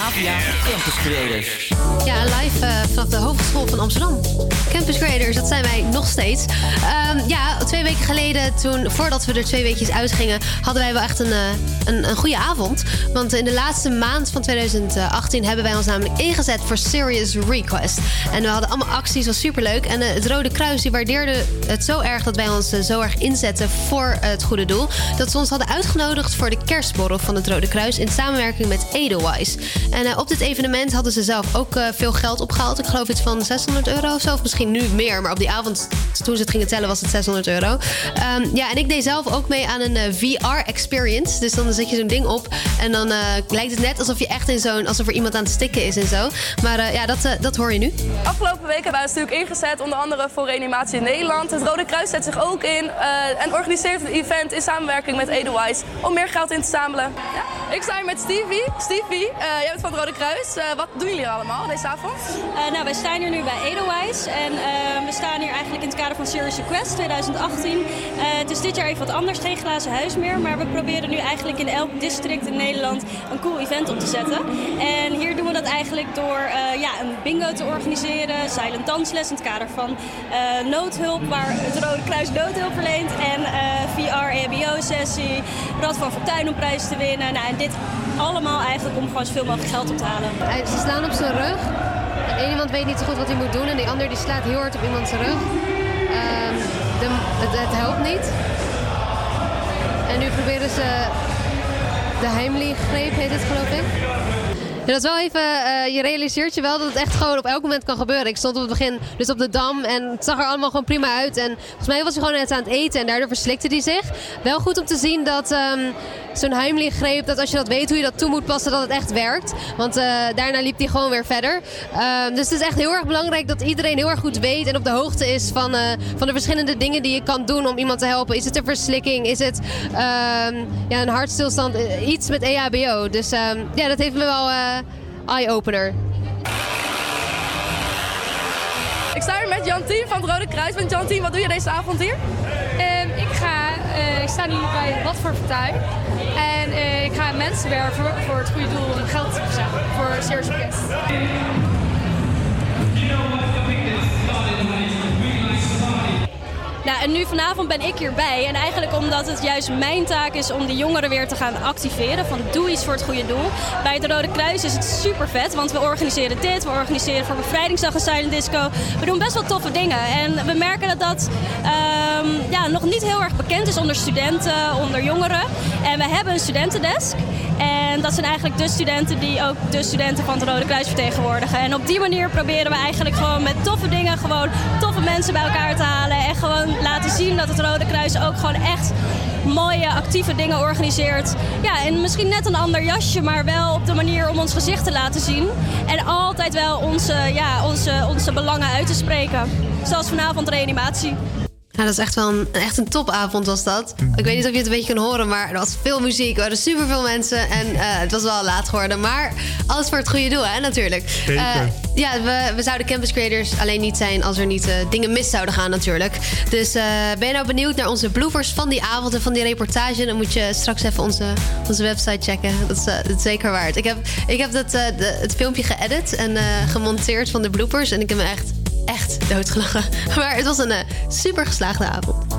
APA Campus Creators. Ja, live eh, vanaf de Hogeschool van Amsterdam. Campus Creators, dat zijn wij nog steeds. Ehm, ja, twee weken geleden, toen, voordat we er twee weekjes uitgingen... hadden wij wel echt een, eh, een, een goede avond. Want in de laatste maand van 2018 hebben wij ons namelijk ingezet voor Serious Request. En we hadden allemaal acties, was superleuk. En eh, het Rode Kruis die waardeerde het zo erg... dat wij ons zo erg inzetten voor het goede doel... dat ze ons hadden uitgenodigd voor de kerstborrel van het Rode Kruis... in samenwerking met Edelweiss. En eh, op dit evenement hadden ze zelf ook eh, veel geld opgehaald. Ik geloof iets van 600 euro of zo. Misschien nu meer. Maar op die avond, toen ze het gingen tellen, was het 600 euro. Ehm, ja, en ik deed zelf ook mee aan een eh, VR-experience. Dus dan zet je zo'n ding op. En dan lijkt het net alsof je echt in zo'n... alsof er iemand aan het stikken is en zo. Maar ja, dat, dat hoor je nu. Afgelopen week hebben wij ons natuurlijk ingezet, onder andere voor reanimatie in Nederland. Het Rode Kruis zet zich ook in en organiseert het event in samenwerking met Edelweiss om meer geld in te zamelen. Ja. Ik sta hier met Stevie. Stevie, eh, jij bent van het Rode Kruis. Eh, wat doen jullie allemaal deze avond? Eh, nou, wij staan hier nu bij Edelweiss en we staan hier eigenlijk in het kader van Serious Request 2018. Eh, het is dit jaar even wat anders, geen glazen huis meer, maar we proberen nu eigenlijk in elk district in Nederland een cool event op te zetten. En hier doen we dat eigenlijk door ja, een bingo te organiseren, silent dansles in het kader van noodhulp, waar het Rode Kruis noodhulp verleent en VR-EHBO-sessie, Rad van Fortuin om prijs te winnen. Nou, dit allemaal eigenlijk om gewoon zoveel mogelijk geld op te halen. Ze slaan op zijn rug. En iemand weet niet zo goed wat hij moet doen. En die ander die slaat heel hard op iemand zijn rug. Ehm, het, helpt niet. En nu proberen ze de Heimlich-greep, heet het geloof ik. Dat is wel even, eh, je realiseert je wel dat het echt gewoon op elk moment kan gebeuren. Ik stond op het begin dus op de dam en het zag er allemaal gewoon prima uit. En volgens mij was hij gewoon net aan het eten en daardoor verslikte hij zich. Wel goed om te zien dat ehm, zo'n Heimlich-greep, dat als je dat weet hoe je dat toe moet passen, dat het echt werkt. Want eh, daarna liep hij gewoon weer verder. Ehm, dus het is echt heel erg belangrijk dat iedereen heel erg goed weet en op de hoogte is van, eh, van de verschillende dingen die je kan doen om iemand te helpen. Is het een verslikking? Is het ehm, ja, een hartstilstand? Eh, Iets met EHBO. Dus ehm, ja, dat heeft me wel eye-opener. Ik sta hier met Jantien van het Rode Kruis. Want Jantien, wat doe je deze avond hier? Ehm, ik, ga, eh, ik sta nu bij Wat voor Fortuin. En eh, ik ga mensen werven voor het goede doel om geld te verzamelen voor Serious. Nou, en nu vanavond ben ik hierbij. En eigenlijk omdat het juist mijn taak is om de jongeren weer te gaan activeren. Van doe iets voor het goede doel. Bij het Rode Kruis is het super vet. Want we organiseren dit. We organiseren voor Bevrijdingsdag een silent disco. We doen best wel toffe dingen. En we merken dat dat ehm, ja, nog niet heel erg bekend is onder studenten, onder jongeren. En we hebben een studentendesk. En dat zijn eigenlijk de studenten die ook de studenten van het Rode Kruis vertegenwoordigen. En op die manier proberen we eigenlijk gewoon met toffe dingen gewoon toffe mensen bij elkaar te halen. En gewoon laten zien dat het Rode Kruis ook gewoon echt mooie, actieve dingen organiseert. Ja, en misschien net een ander jasje, maar wel op de manier om ons gezicht te laten zien. En altijd wel onze, ja, onze, onze belangen uit te spreken. Zoals vanavond reanimatie. Ja, dat is echt wel een, echt een topavond was dat. Ik weet niet of je het een beetje kan horen, maar er was veel muziek. Er waren superveel mensen en eh, het was wel laat geworden. Maar alles voor het goede doel, hè, natuurlijk. Zeker. Eh, ja, we, we zouden campus creators alleen niet zijn als er niet eh, dingen mis zouden gaan, natuurlijk. Dus ben je nou benieuwd naar onze bloopers van die avond en van die reportage? Dan moet je straks even onze, onze website checken. Dat is, dat is zeker waard. Ik heb, ik heb dat, de- het filmpje geëdit en gemonteerd van de bloopers. En ik heb me echt, echt doodgelachen. [LAUGHS] Maar het was een eh, super geslaagde avond.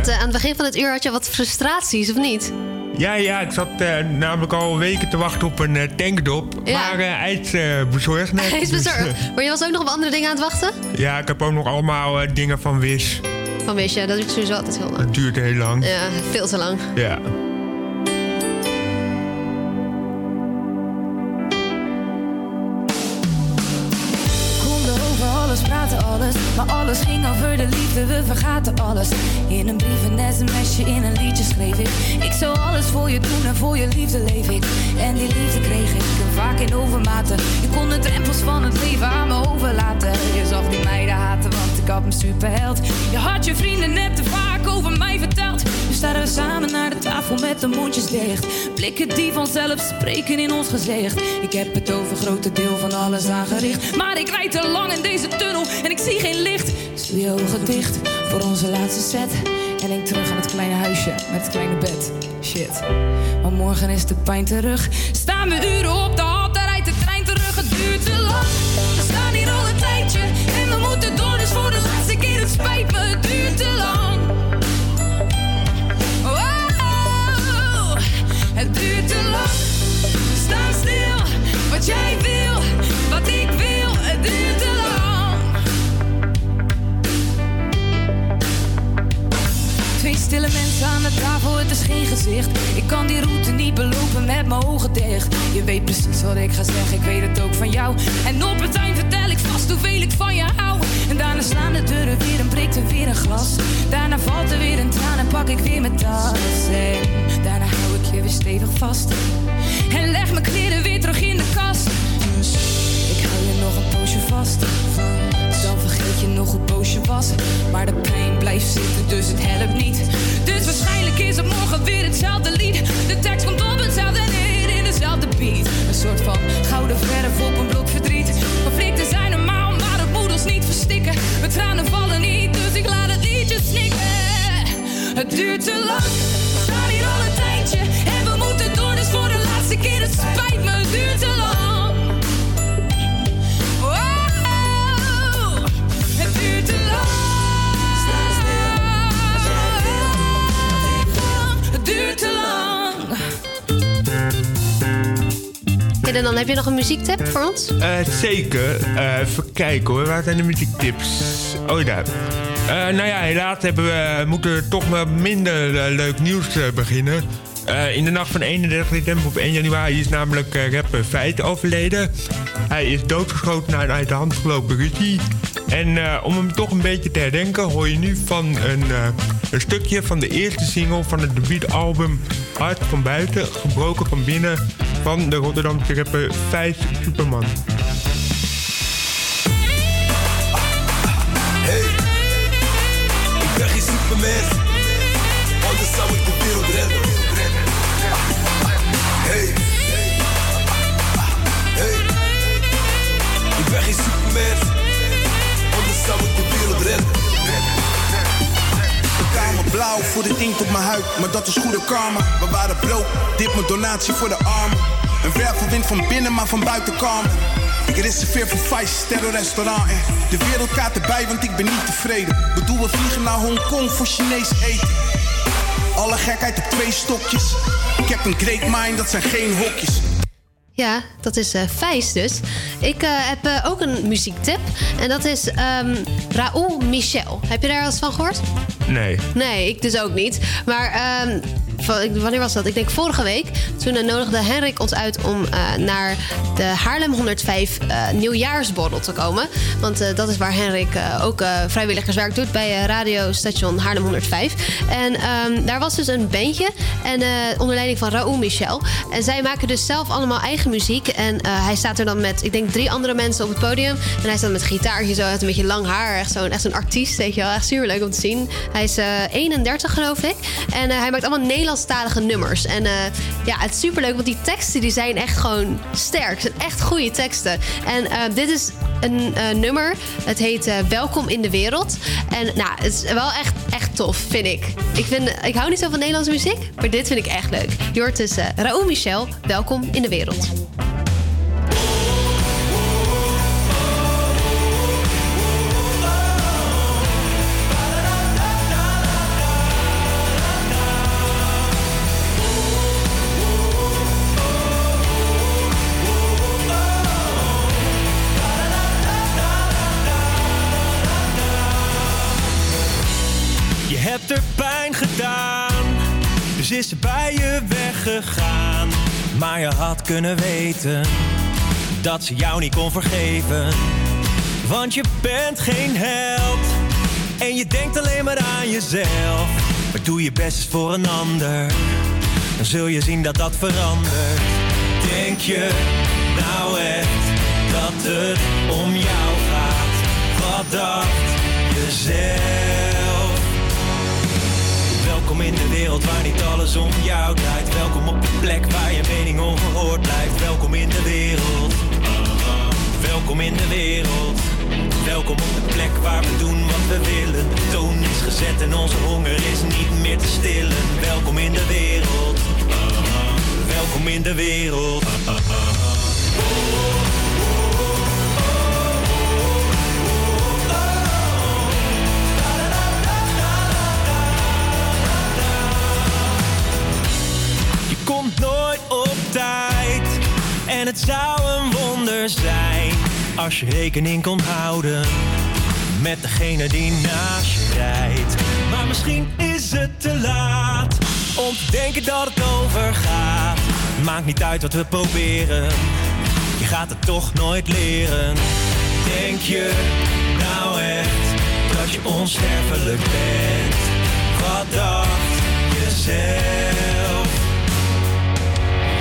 Het, eh, aan het begin van het uur had je wat frustraties, of niet? Ja, ja, ik zat eh, namelijk al weken te wachten op een tankdop. Ja. Maar eh, hij is bezorgd net. [LAUGHS] Hij is bezorgd. Maar je was ook nog op andere dingen aan het wachten? ja, ik heb ook nog allemaal eh, dingen van Wis. Van wist je, dat duurt sowieso altijd heel lang. Dat duurt heel lang. Ja, veel te lang. Ja. Alles ging over de liefde, we vergaten alles. In een brief, een sms'je, in een liedje schreef ik. Ik zou alles voor je doen en voor je liefde leef ik. En die liefde kreeg ik en vaak in overmaten. Je kon de drempels van het leven aan me overlaten. Je zag die meiden haten, want had me superheld. Je had je vrienden net te vaak over mij verteld. Nu staan we samen naar de tafel met de mondjes dicht. Blikken die vanzelf spreken in ons gezicht. Ik heb het over grote deel van alles aangericht. Maar ik rijd te lang in deze tunnel en ik zie geen licht. Doe je ogen dicht voor onze laatste set. En denk terug aan het kleine huisje met het kleine bed. Shit. Maar morgen is de pijn terug. Staan we uren op de hal, daar rijdt de trein terug. Het duurt te lang. Spijt me, het duurt te lang. Wow, het duurt te lang. Sta stil, wat jij wil, stille mensen aan de tafel, het is geen gezicht. Ik kan die route niet belopen met mijn ogen dicht. Je weet precies wat ik ga zeggen, ik weet het ook van jou. En op het eind vertel ik vast hoeveel ik van je hou. En daarna slaan de deuren weer en breekt er weer een glas. Daarna valt er weer een traan en pak ik weer mijn tas. Daarna hou ik je weer stevig vast. En leg mijn kleren weer terug in de kast. Dus ik hou je nog een poosje vast. Vergeet je nog hoe boos je was. Maar de pijn blijft zitten, dus het helpt niet. Dus waarschijnlijk is het morgen weer hetzelfde lied. De tekst komt op hetzelfde neer in dezelfde beat. Een soort van gouden verf op een blok verdriet. Conflicten zijn normaal, maar het moet ons niet verstikken. Mijn tranen vallen niet, dus ik laat het liedje snikken. Het duurt te lang, we staan hier al een tijdje. En we moeten door, dus voor de laatste keer. Het spijt me, het duurt te lang. En dan heb je nog een muziektip voor ons? Eh, zeker. Eh, even kijken hoor. Waar zijn de muziektips? Oh, daar. Eh, nou ja, helaas hebben we, moeten we toch maar minder leuk nieuws eh, beginnen. Eh, in de nacht van 31 december op 1 januari is namelijk rapper Feit overleden. Hij is doodgeschoten na een uit de hand gelopen ruzie. En eh, om hem toch een beetje te herdenken hoor je nu van een, eh, een stukje van de eerste single van het debuutalbum Hart van Buiten, Gebroken van Binnen van de Rotterdamse rapper Feit Superman. Ik ben geen supermens, op mijn huid, maar dat is goede karma. We waren broke, dit mijn donatie voor de armen. Een wervelwind van binnen, maar van buiten komen. Ik reserveer voor vijf sterren restaurant en de wereldkaart erbij, want ik ben niet tevreden. Bedoel, we vliegen naar Hongkong voor Chinees eten. Alle gekheid op twee stokjes. Ik heb een great mind, dat zijn geen hokjes. Ja, dat is Vijs dus. Ik eh, heb eh, ook een muziektip. En dat is ehm Raoul Michel. Heb je daar wel eens van gehoord? Nee. Nee, ik dus ook niet. Maar ehm, wanneer was dat? Ik denk vorige week. Toen eh, nodigde Henrik ons uit om eh, naar de Haarlem 105 eh, nieuwjaarsborrel te komen. Want dat is waar Henrik ook vrijwilligerswerk doet bij radiostation Haarlem 105. En ehm, daar was dus een bandje en, onder leiding van Raoul Michel. En zij maken dus zelf allemaal eigen muziek. En hij staat er dan met, ik denk, drie andere mensen op het podium. En hij staat met gitaartje zo, heeft een beetje lang haar. Echt zo'n echt zo'n artiest, weet je wel. Echt super leuk om te zien. Hij is eh 31, geloof ik. En hij maakt allemaal Nederlandstalige nummers. En eh, ja, het is super leuk, want die teksten die zijn echt gewoon sterk. Het zijn echt goede teksten. En eh, dit is een eh, nummer. Het heet Welkom in de Wereld. En nou, het is wel echt, echt tof, vind ik. Ik, vind, ik hou niet zo van Nederlandse muziek, maar dit vind ik echt leuk. Je hoort dus Raoul Michel, Welkom in de Wereld. Maar je had kunnen weten dat ze jou niet kon vergeven. Want je bent geen held en je denkt alleen maar aan jezelf. Maar doe je best voor een ander, dan zul je zien dat dat verandert. Denk je nou echt dat het om jou gaat? Wat dacht je zelf? Welkom in de wereld waar niet alles om jou draait. Welkom op de plek waar je mening ongehoord blijft. Welkom in de wereld. Welkom in de wereld. Welkom op de plek waar we doen wat we willen. De toon is gezet en onze honger is niet meer te stillen. Welkom in de wereld. Welkom in de wereld. Het zou een wonder zijn als je rekening kon houden met degene die naast je rijdt. Maar misschien is het te laat om te denken dat het overgaat. Maakt niet uit wat we proberen, je gaat het toch nooit leren. Denk je nou echt dat je onsterfelijk bent? Wat dacht je zelf?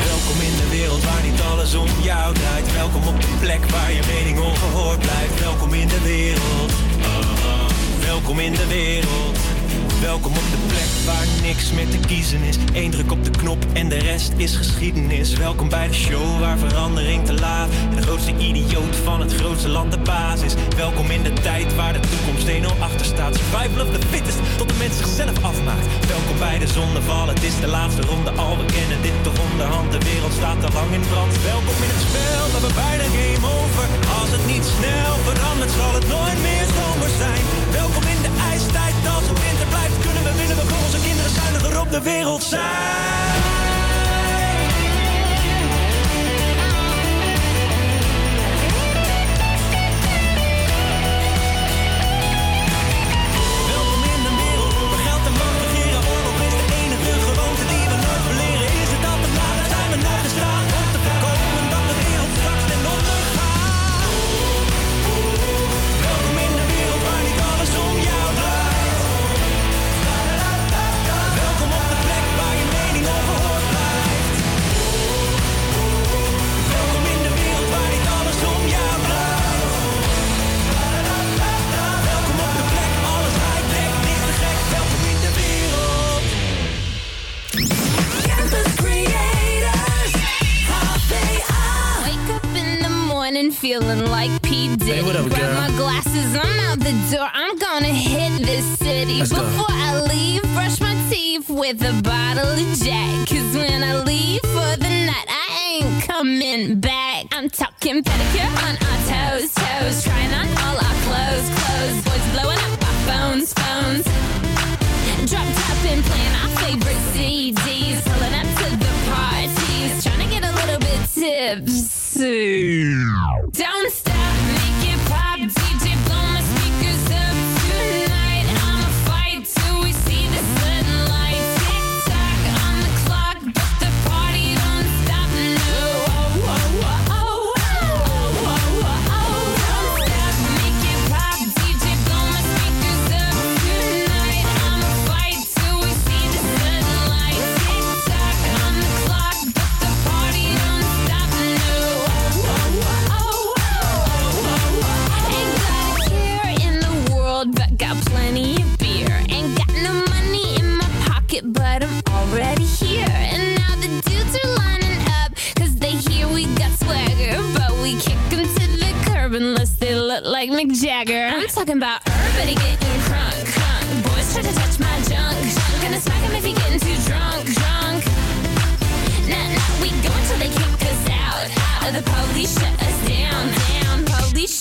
Welkom in de wereld waar niet alles om jou draait. Welkom op de plek waar je mening ongehoord blijft. Welkom in de wereld. Welkom in de wereld. Welkom op de plek waar niks meer te kiezen is. Eén druk op de knop en de rest is geschiedenis. Welkom bij de show waar verandering te laat. De grootste idioot van het grootste land de baas is. Welkom in de tijd waar de toekomst 1-0 achter staat. Survival of the fittest tot de mens zichzelf afmaakt. Welkom bij de zonneval, het is de laatste ronde. Al we kennen dit toch onderhand. De wereld staat te lang in brand. Welkom in het spel, we bijna game over. Als het niet snel verandert, zal het nooit meer zomer zijn. Welkom in de ijstijd, als het winter blijft, de wereld zijn. feeling like P. Diddy. Hey, what up, girl? My glasses, I'm out the door. I'm gonna hit this city. Let's Before go. I leave, brush my teeth with a bottle of Jack. Cause when I leave for the night, I ain't coming back. I'm talking pedicure on our toes, toes. Trying on all our clothes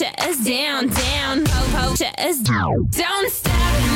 shut us down, down, ho ho, shut us down. Don't stop.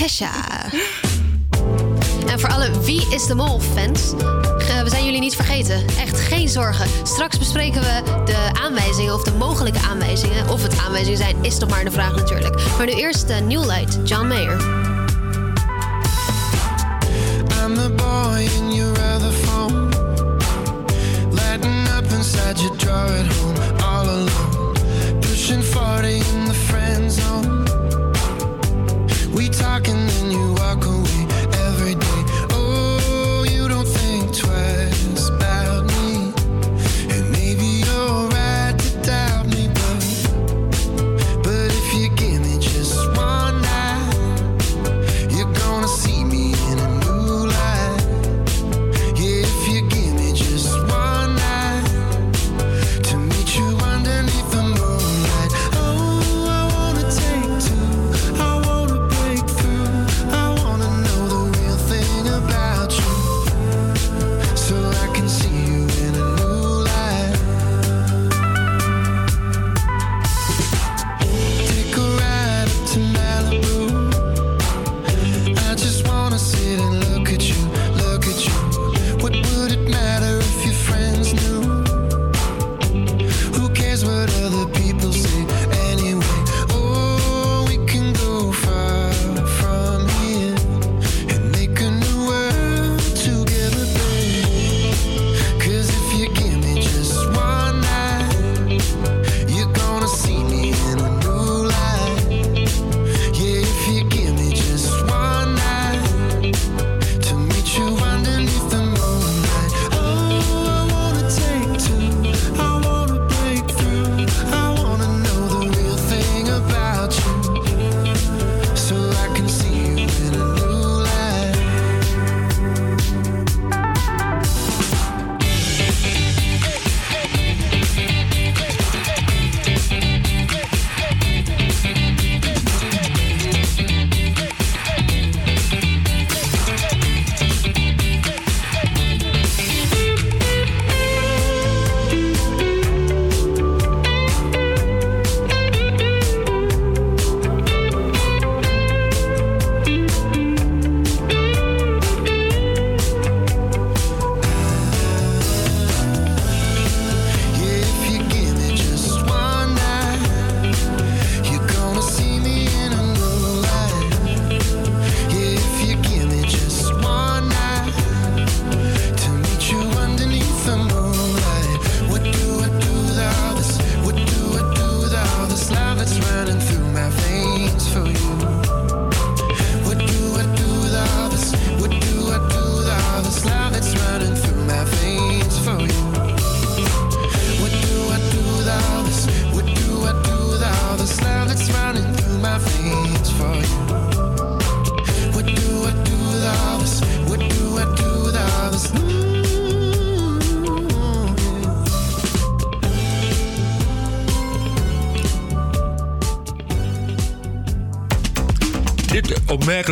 Kesha. En voor alle Wie is de Mol fans, eh, we zijn jullie niet vergeten. Echt geen zorgen. Straks bespreken we de aanwijzingen of de mogelijke aanwijzingen. Of het aanwijzingen zijn, is nog maar de vraag natuurlijk. Maar nu eerst de New Light, John Mayer. I'm the boy in your other phone Letting up inside your drawer at home All alone Pushing 40 in the friend zone talking, then you walk away.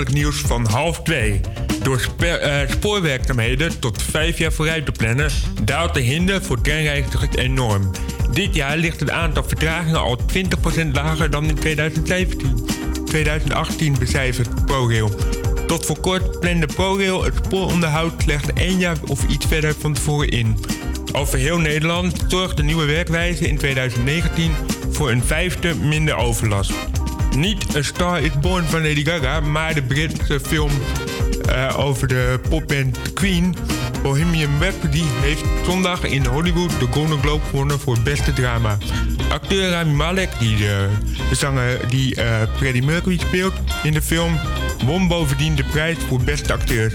Nieuws van half twee. Door eh, spoorwerkzaamheden tot vijf jaar vooruit te plannen, daalt de hinder voor treinreizigers enorm. Dit jaar ligt het aantal vertragingen al 20% lager dan in 2017. 2018 becijfert ProRail. Tot voor kort plande ProRail het spooronderhoud slechts één jaar of iets verder van tevoren in. Over heel Nederland zorgt de nieuwe werkwijze in 2019 voor een vijfde minder overlast. Niet A Star is Born van Lady Gaga, maar de Britse film eh, over de popband Queen. Bohemian Rhapsody heeft zondag in Hollywood de Golden Globe gewonnen voor beste drama. Acteur Rami Malek, die de, de zanger die eh, Freddie Mercury speelt in de film, won bovendien de prijs voor beste acteur.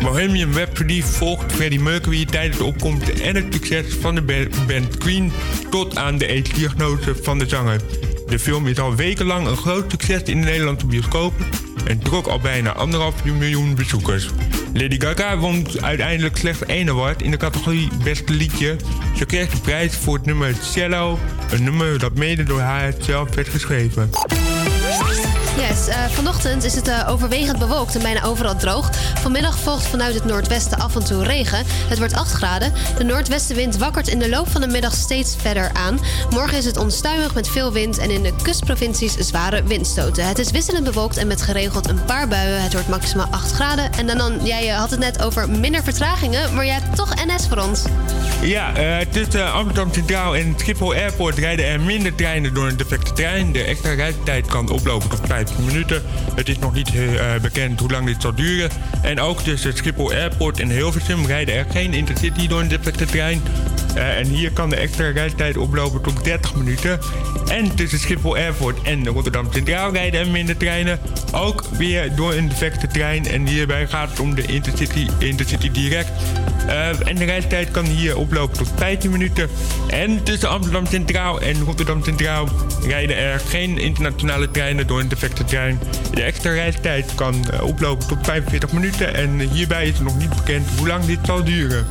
Bohemian Rhapsody volgt Freddie Mercury tijdens de opkomst en het succes van de ba- band Queen tot aan de AIDS-diagnose van de zanger. De film is al wekenlang een groot succes in de Nederlandse bioscopen en trok al bijna anderhalf miljoen bezoekers. Lady Gaga won uiteindelijk slechts één award in de categorie Beste Liedje. Ze kreeg de prijs voor het nummer Cello, een nummer dat mede door haar zelf werd geschreven. Yes, eh, vanochtend is het eh, overwegend bewolkt en bijna overal droog. Vanmiddag volgt vanuit het noordwesten af en toe regen. Het wordt 8 graden. De noordwestenwind wakkert in de loop van de middag steeds verder aan. Morgen is het onstuimig met veel wind en in de kustprovincies zware windstoten. Het is wisselend bewolkt en met geregeld een paar buien. Het wordt maximaal 8 graden. En dan, dan jij had het net over minder vertragingen, maar jij hebt toch NS voor ons. Ja, eh, tussen Amsterdam Centraal en Schiphol Airport rijden er minder treinen door een defecte trein. De extra reistijd kan oplopen tot 15 minuten. Het is nog niet eh, bekend hoe lang dit zal duren. En ook tussen Schiphol Airport en Hilversum rijden er geen intercity door defecte trein. Eh, en hier kan de extra reistijd oplopen tot 30 minuten. En tussen Schiphol Airport en Rotterdam Centraal rijden er minder treinen. Ook weer door een defecte trein. En hierbij gaat het om de Intercity, Intercity Direct. Eh, en de reistijd kan hier oplopen tot 15 minuten. En tussen Amsterdam Centraal en Rotterdam Centraal rijden er geen internationale treinen door een defecte trein. De extra reistijd kan eh, oplopen tot 45 minuten. En hierbij is nog niet bekend hoe lang dit zal duren.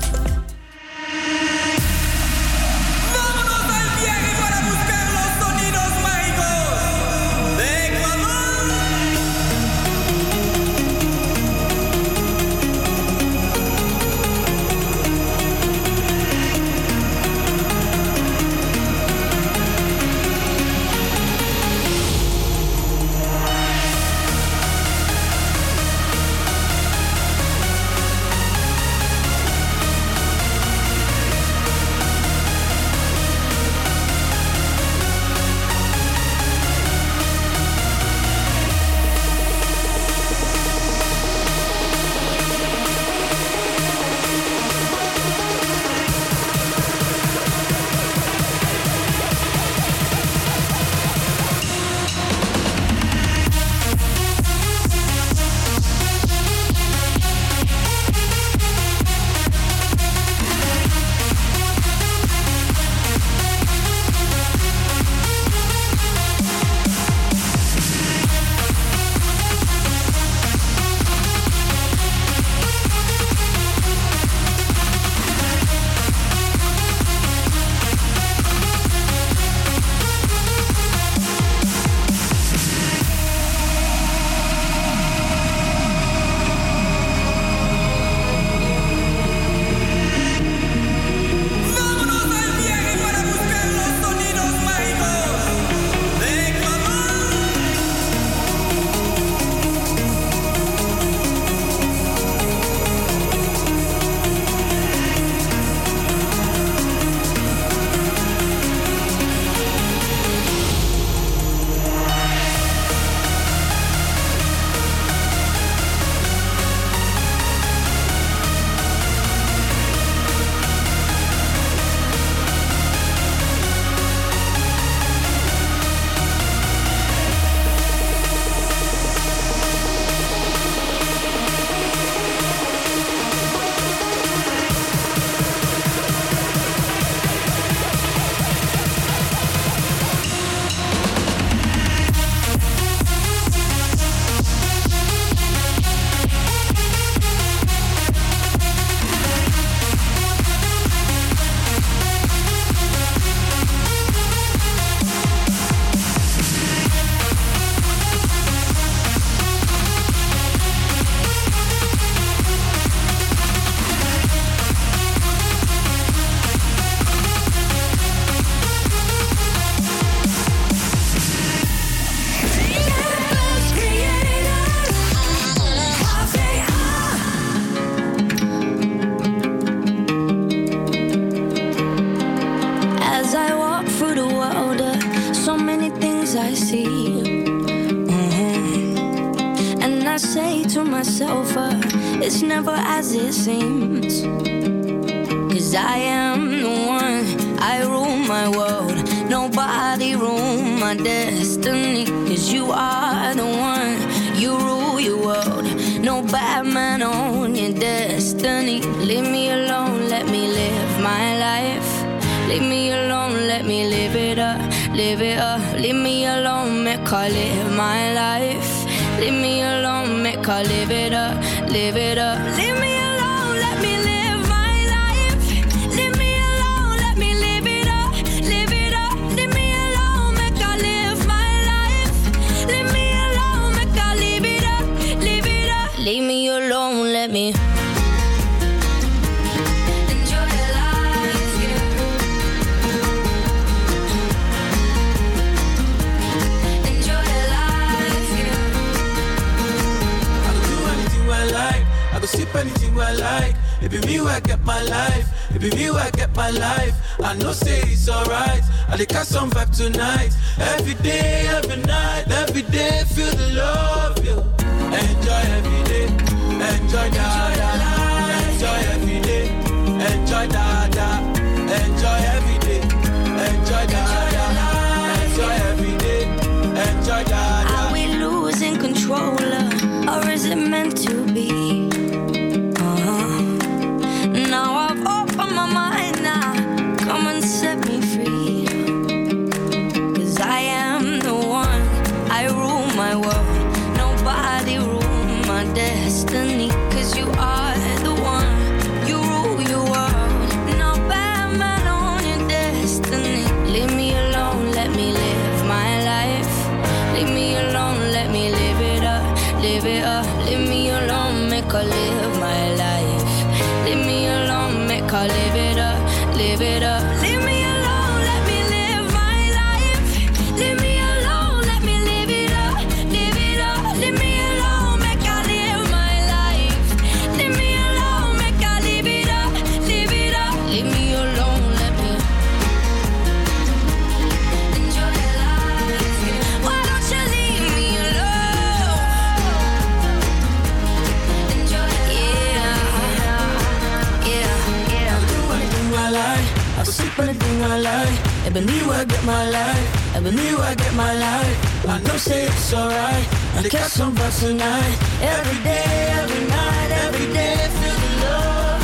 Get my life. Ebony where I get my life. I know say it's alright. And they catch some vibes tonight. Every day, every night, every day, feel the love.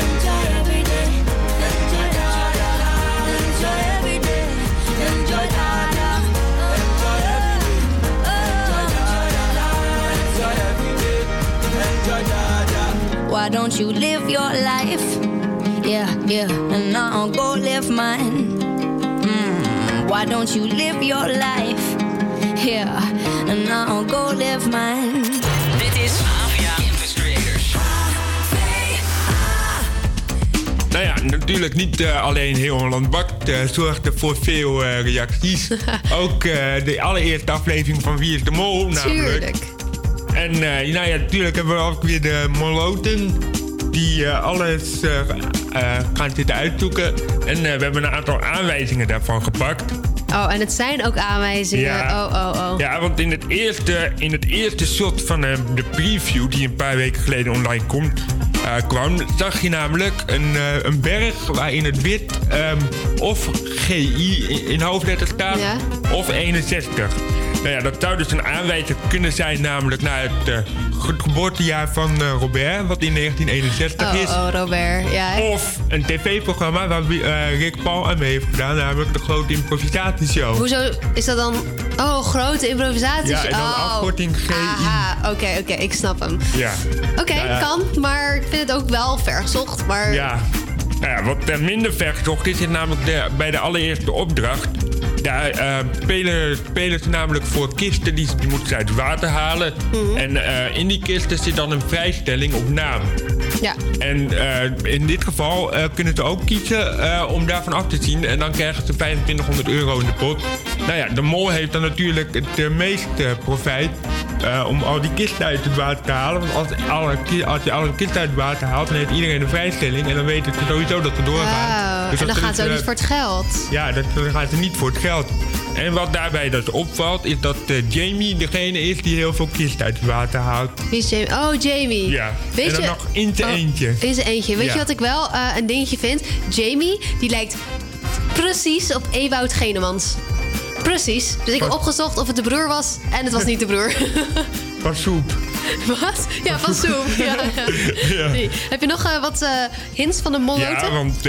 Enjoy every day. Enjoy every day. Enjoy every day. Enjoy every day. Why don't you live your life? Yeah, yeah, and I'll go live mine. Why don't you live your life? Yeah, and I'll go live mine. Dit is Avia Campus Creators. Nou ja, natuurlijk niet eh, alleen heel Holland Bakt eh, zorgde voor veel eh, reacties. [LAUGHS] Ook eh, de allereerste aflevering van Wie is de Mol namelijk. Tuurlijk. En eh, nou ja, natuurlijk hebben we ook weer de moloten die eh, alles gaan zitten uitzoeken. En eh, we hebben een aantal aanwijzingen daarvan gepakt. Oh, en het zijn ook aanwijzingen. Ja. Oh, oh, oh. Ja, want in het eerste, in het eerste shot van eh, de preview die een paar weken geleden online komt, eh, kwam, zag je namelijk een, een berg waarin het wit ehm, of GI in, in hoofdletters staat Ja. of 61. Nou ja, dat zou dus een aanwijzing kunnen zijn, namelijk naar het eh, ge- geboortejaar van eh, Robert, wat in 1961 Oh, is. oh, Robert. Ja. Of een tv-programma waar eh, Rick Paul aan mee heeft gedaan, namelijk de grote improvisatieshow. Hoezo is dat dan... Oh, grote improvisaties. Ja, en dan oh. afkorting GI. Aha, oké, oké, ik snap hem. Ja. Oké, ja. kan, maar ik vind het ook wel vergezocht. Maar Ja. Nou ja, wat minder vergezocht is, is namelijk de, bij de allereerste opdracht. Daar eh, spelen, spelen ze namelijk voor kisten die, die moeten ze uit het water halen. Mhm. En eh, in die kisten zit dan een vrijstelling op naam. Ja. En eh, in dit geval eh, kunnen ze ook kiezen eh, om daarvan af te zien. En dan krijgen ze 2500 euro in de pot. Nou ja, de mol heeft dan natuurlijk het eh, meeste profijt. eh, om al die kisten uit het water te halen. Want als, alle, als je alle kisten uit het water haalt, dan heeft iedereen een vrijstelling. En dan weten ze sowieso dat ze doorgaan. Dus en dan gaat het ook niet voor het geld. Ja, dat, dan gaan ze niet voor het geld. En wat daarbij dus opvalt, is dat eh, Jamie degene is die heel veel kist uit het water haalt. Wie is Jamie? Oh, Jamie. Ja. Weet en dan je- nog in zijn Oh, eentje. In zijn eentje. Weet Ja. je wat ik wel eh, een dingetje vind? Jamie, die lijkt precies op Ewout Genemans. Precies. Dus ik heb opgezocht of het de broer was. En het was niet de broer. [LAUGHS] Van soep. wat? Ja, van Soep. Ja, ja. [LAUGHS] Ja. Nee. Heb je nog eh, wat hints van de moloten? Ja, want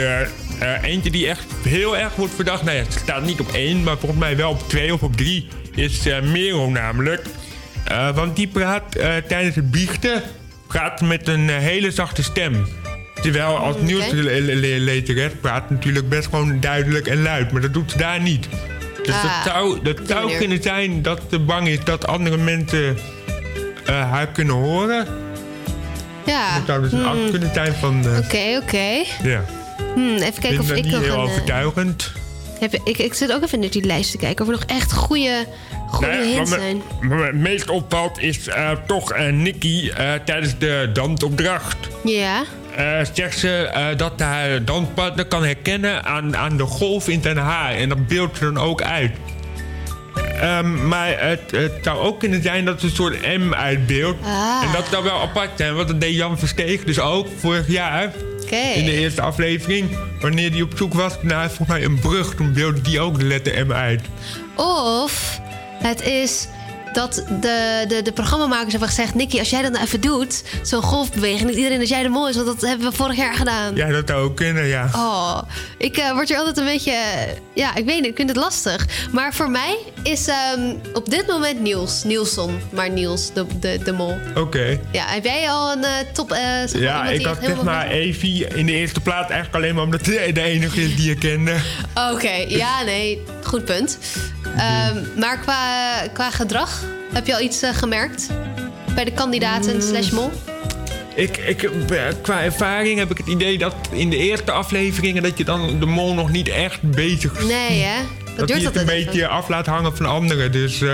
eh, eentje die echt heel erg wordt verdacht, nou ja, het staat niet op één, maar volgens mij wel op twee of op drie, is eh Merel namelijk. Eh, want die praat tijdens het biechten, praat met een hele zachte stem. Terwijl als oké. nieuwsleteres praat natuurlijk best gewoon duidelijk en luid, maar dat doet ze daar niet. Dus Ah, dat zou, dat zou manier. kunnen zijn dat ze bang is dat andere mensen haar kunnen horen. Ja. Dat zou dus een Hmm. act kunnen zijn van... Oké, oké. Ja. Hmm, even kijken of ik dat nog niet heel een... eh, overtuigend. heb, ik, ik zit ook even in die lijst te kijken of er nog echt goede, goede Nee, hints wat me- zijn. wat me het meest opvalt is eh, toch eh Nicky tijdens de dansopdracht. Ja. zegt ze dat haar danspartner kan herkennen aan, aan de golf in zijn haar. En dat beeldt ze dan ook uit. Ehm, maar het, het zou ook kunnen zijn dat ze een soort M uitbeeldt. Ah. En dat zou wel apart zijn, want dat deed Jan Versteeg dus ook vorig jaar. In de eerste aflevering, wanneer hij op zoek was naar volgens mij een brug, toen beeldde die ook de letter M uit. Of het is dat de, de, de programmamakers hebben gezegd... Nicky, als jij dat nou even doet, zo'n golfbeweging... niet iedereen dat jij de mol is, want dat hebben we vorig jaar gedaan. Ja, dat zou ook kunnen, ja. Oh, ik eh, word hier altijd een beetje... ja, ik weet niet, ik vind het lastig. Maar voor mij is ehm, op dit moment Niels. Nielson, maar Niels, de, de, de mol. Oké. Ja, heb jij al een eh, top... eh, zeg maar, Ja, ik had zeg maar Evie in de eerste plaats eigenlijk alleen maar omdat zij de enige is die je kende. Oké, ja, nee, goed punt. Ehm, maar qua, qua gedrag, heb je al iets eh, gemerkt? Bij de kandidaten Mm. slash mol? Ik, ik, eh, qua ervaring heb ik het idee dat in de eerste afleveringen dat je dan de mol nog niet echt bezig. Nee, hè? Dat, Dat duurt hij het een beetje af laat hangen van anderen. Dus eh,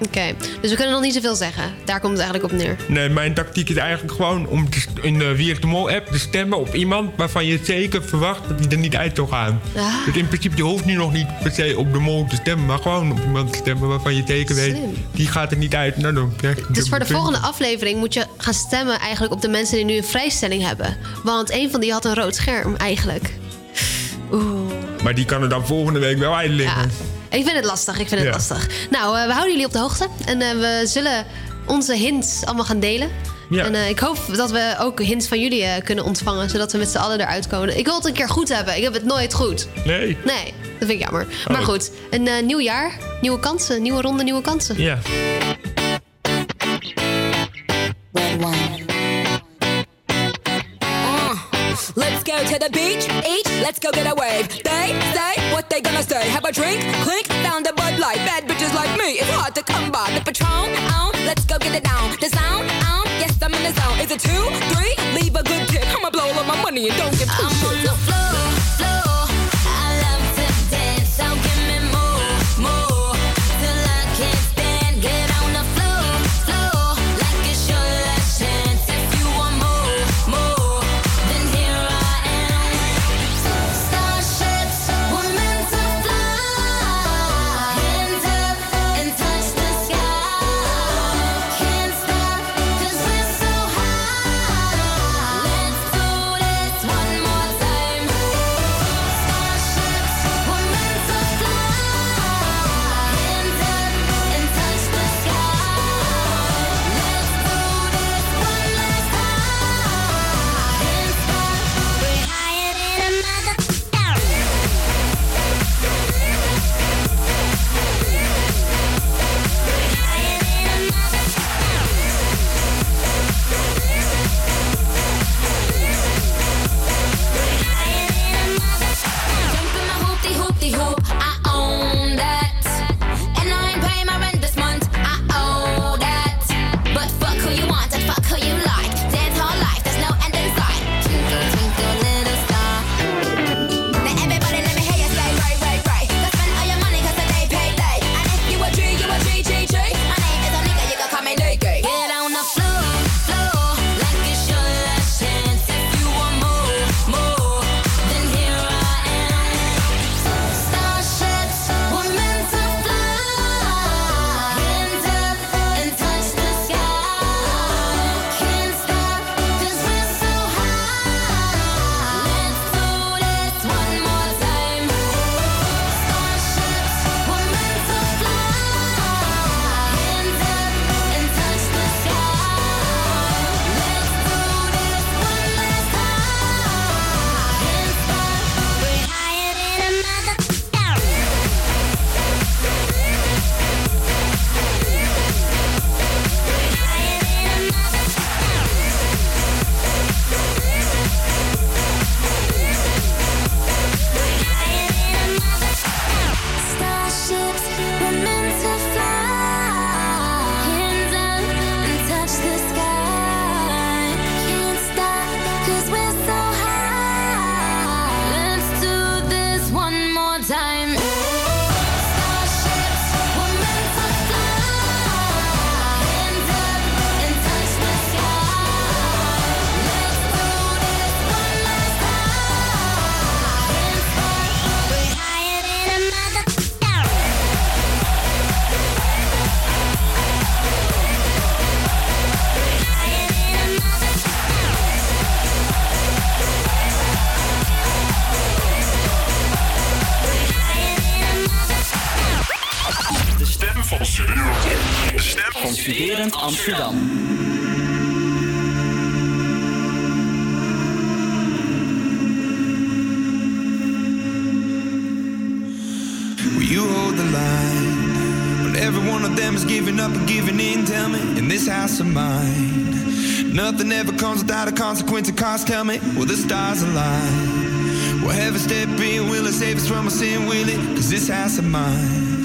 Oké, dus we kunnen nog niet zoveel zeggen. Daar komt het eigenlijk op neer. nee, mijn tactiek is eigenlijk gewoon om in de Wie de Mol app te stemmen op iemand waarvan je zeker verwacht dat hij er niet uit zal gaan. Ah. Dus in principe, je hoeft nu nog niet per se op de mol te stemmen, maar gewoon op iemand te stemmen waarvan je zeker weet, die gaat er niet uit. Nou, dan krijg je Dus voor de volgende aflevering moet je gaan stemmen eigenlijk op de mensen die nu een vrijstelling hebben. Want een van die had een rood scherm eigenlijk. Oeh. Maar die kan er dan volgende week wel uit liggen. Ik vind het lastig, ik vind het Ja. lastig. Nou, eh, we houden jullie op de hoogte. En eh, we zullen onze hints allemaal gaan delen. Ja. En eh, ik hoop dat we ook hints van jullie eh, kunnen ontvangen. Zodat we met z'n allen eruit komen. Ik wil het een keer goed hebben. Ik heb het nooit goed. Nee. Nee, dat vind ik jammer. Maar Oh. goed, een nieuw jaar. Nieuwe kansen. Nieuwe ronde, nieuwe kansen. Ja. Go to the beach, each, let's go get a wave. They say what they gonna say. Have a drink, clink, found a Bud Light. Bad bitches like me, it's hard to come by. The Patron, on, let's go get it down. The sound, on, yes, I'm in the zone. Is it two, three? Leave a good tip. I'ma blow all my money and don't give two I'm on the floor, floor.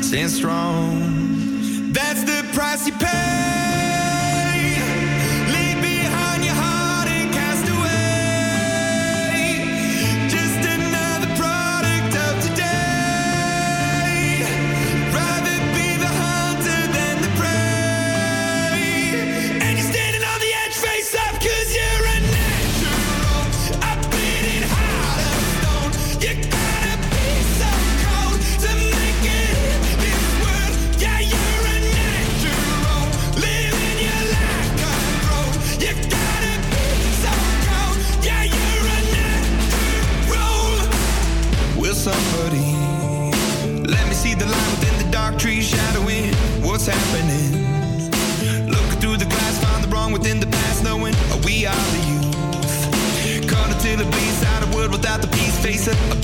since strong said.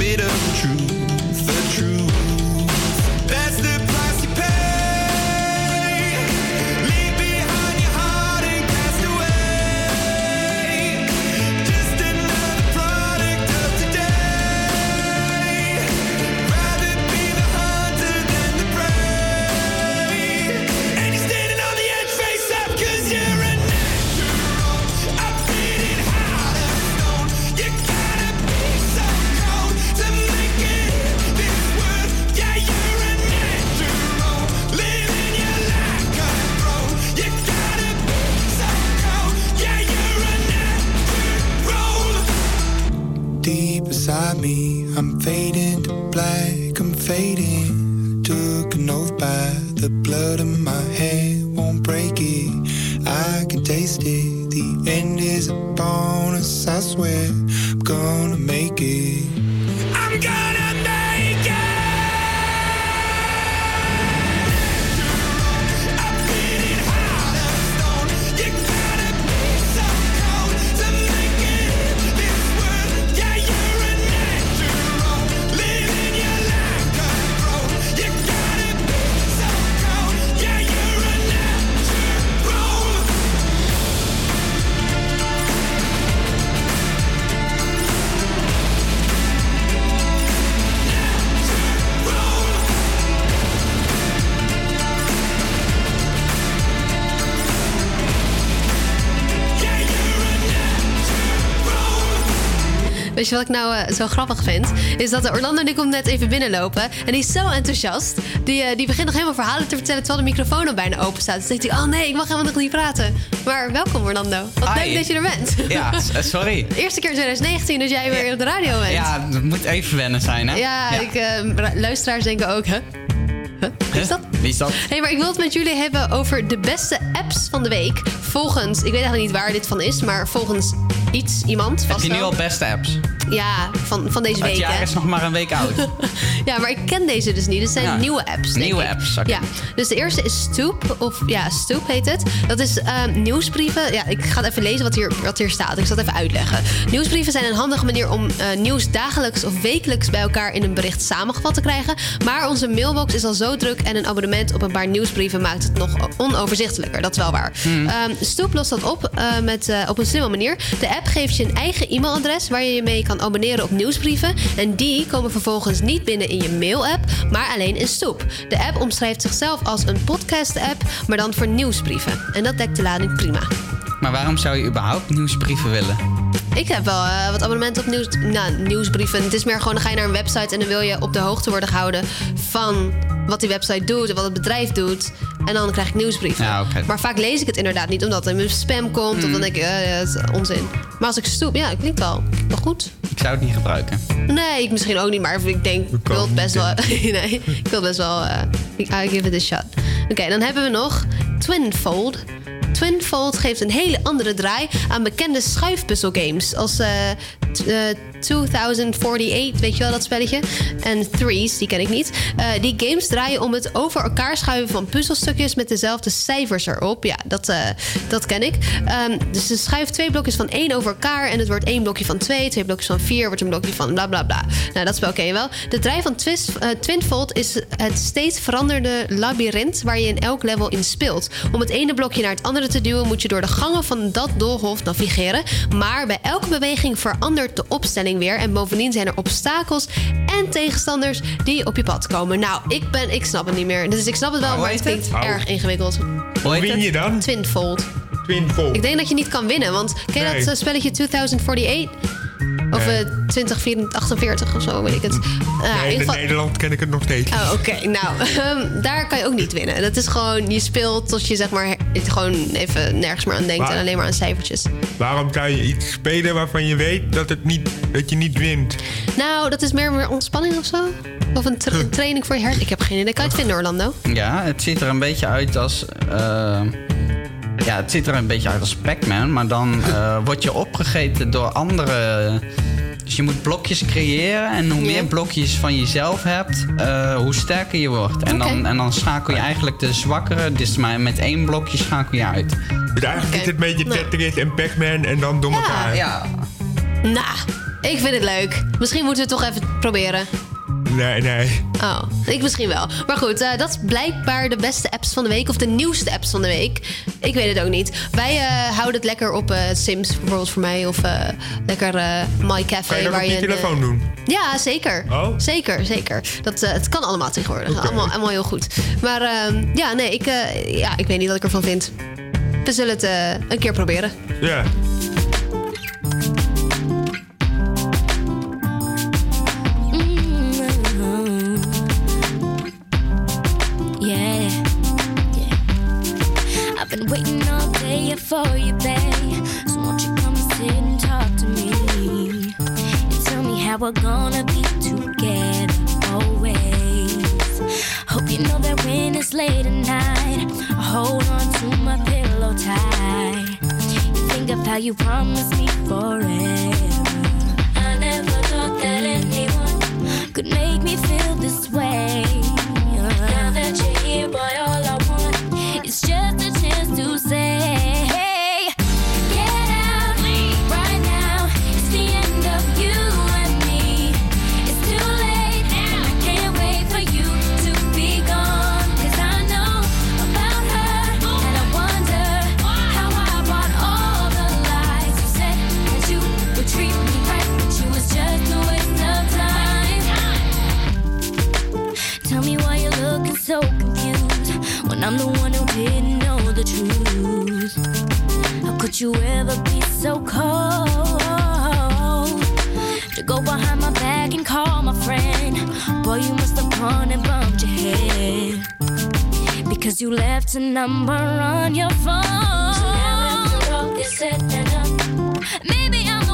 Weet je wat ik nou eh, zo grappig vind? Is dat Orlando die komt net even binnenlopen. En die is zo enthousiast. Die, eh, die begint nog helemaal verhalen te vertellen terwijl de microfoon al bijna open staat. Dus denkt hij, oh nee, ik mag helemaal nog niet praten. Maar welkom Orlando. Wat Hi. leuk dat je er bent. Ja, eh, sorry. [LAUGHS] Eerste keer in 2019 dat jij weer op de radio bent. Ja, het moet even wennen zijn, hè? Ja, Ik, eh, luisteraars denken ook, hè? Huh? Wie is dat? Wie is dat? Hey, maar ik wil het met jullie hebben over de beste apps van de week. Volgens, ik weet eigenlijk niet waar dit van is, maar volgens iets, iemand. Heb Vast je nu al beste apps? Ja, van, van deze Het week. jaar hè? is nog maar een week oud. [LAUGHS] Ja, maar ik ken deze dus niet. Het zijn Ja. nieuwe apps. Nieuwe ik. apps, oké. Ja, dus de eerste is Stoop. Of ja, Stoop heet het. Dat is ehm, nieuwsbrieven. Ja, ik ga het even lezen wat hier, wat hier staat. Ik zal het even uitleggen. Nieuwsbrieven zijn een handige manier om eh, nieuws dagelijks of wekelijks bij elkaar in een bericht samengevat te krijgen. Maar onze mailbox is al zo druk en een abonnement op een paar nieuwsbrieven maakt het nog onoverzichtelijker. Dat is wel waar. Hmm. Ehm, Stoop lost dat op eh, met, eh, op een slimme manier. De app geeft je een eigen e-mailadres waar je je mee kan abonneren op nieuwsbrieven. En die komen vervolgens niet binnen in je mail-app, maar alleen in Stoop. De app omschrijft zichzelf als een podcast-app, maar dan voor nieuwsbrieven. En dat dekt de lading prima. Maar waarom zou je überhaupt nieuwsbrieven willen? Ik heb wel eh, wat abonnementen op nieuws, nou, nieuwsbrieven. Het is meer gewoon, dan ga je naar een website en dan wil je op de hoogte worden gehouden van wat die website doet en wat het bedrijf doet. En dan krijg ik nieuwsbrieven. Ja, oké. Maar vaak lees ik het inderdaad niet, omdat het in mijn spam komt. Of dan denk ik, eh, het is onzin. Maar als ik stoep, ja, het klinkt wel, wel goed. Ik zou het niet gebruiken. Nee, ik misschien ook niet, maar ik denk, ik wil het best wel. [LAUGHS] nee, ik wil best wel. eh I give it a shot. Oké, dan hebben we nog Twinfold. Twinfold geeft een hele andere draai aan bekende schuifpuzzelgames. Als eh, t- eh, 2048, weet je wel dat spelletje? En Threes, die ken ik niet. Eh, die games draaien om het over elkaar schuiven van puzzelstukjes met dezelfde cijfers erop. Ja, dat, eh, dat ken ik. Ehm, dus ze schuift twee blokjes van één over elkaar. En het wordt één blokje van twee, twee blokjes van vier, wordt een blokje van bla bla bla. Nou, dat spel ken je wel. De draai van Twist, eh, Twinfold is het steeds veranderde labyrint waar je in elk level in speelt. Om het ene blokje naar het andere te duwen, moet je door de gangen van dat doolhof navigeren. Maar bij elke beweging verandert de opstelling weer. En bovendien zijn er obstakels en tegenstanders die op je pad komen. Nou, ik, ben, ik snap het niet meer. Dus ik snap het wel, maar het klinkt Oh. erg ingewikkeld. Hoe win je dan? Twinfold. Twinfold. Ik denk dat je niet kan winnen, want ken je Nee. dat eh, spelletje 2048? Of Nee. eh 2048 of zo, weet ik het. In Nee, ieder in geval- Nederland ken ik het nog steeds. Oh, oké. Nou, [LAUGHS] ehm, daar kan je ook niet winnen. Dat is gewoon, je speelt tot je zeg maar het gewoon even nergens meer aan denkt en alleen maar aan cijfertjes. Waarom zou je iets spelen waarvan je weet dat, het niet, dat je niet wint? Nou, dat is meer, meer ontspanning of zo? Of een, tra- een training voor je hart? Ik heb geen idee. Kan je het vinden, Orlando? Ja, het ziet er een beetje uit als. eh, ja, het ziet er een beetje uit als Pac-Man, maar dan eh, word je opgegeten door andere. Dus je moet blokjes creëren en hoe meer blokjes van jezelf hebt, eh, hoe sterker je wordt. En, dan, en dan schakel je eigenlijk de zwakkere, dus maar met één blokje schakel je uit. Dus eigenlijk is het een beetje Tetris en Pac-Man en dan door elkaar. Ja. Nou, ik vind het leuk. Misschien moeten we het toch even proberen. Nee, nee. Oh, ik misschien wel. Maar goed, eh, dat is blijkbaar de beste apps van de week. Of de nieuwste apps van de week. Ik weet het ook niet. Wij eh, houden het lekker op eh, Sims, bijvoorbeeld voor mij. Of lekker My Cafe. Kan je dat waar op je telefoon doen? Ja, zeker. Oh? Zeker, zeker. Dat, het kan allemaal tegenwoordig. Allemaal, allemaal heel goed. Maar ehm, ja, nee, ik, ja, ik weet niet wat ik ervan vind. We zullen het een keer proberen. Ja. Yeah, for you, babe. So won't you come and sit and talk to me? And tell me how we're gonna be together always. Hope you know that when it's late at night, I hold on to my pillow tight. You think of how you promised me forever. I never thought that anyone could make me feel this way. Now that you're here, boy, oh, How could you ever be so cold to go behind my back and call my friend? Boy, you must have gone and bumped your head because you left a number on your phone. So now after all is said and done, maybe I'm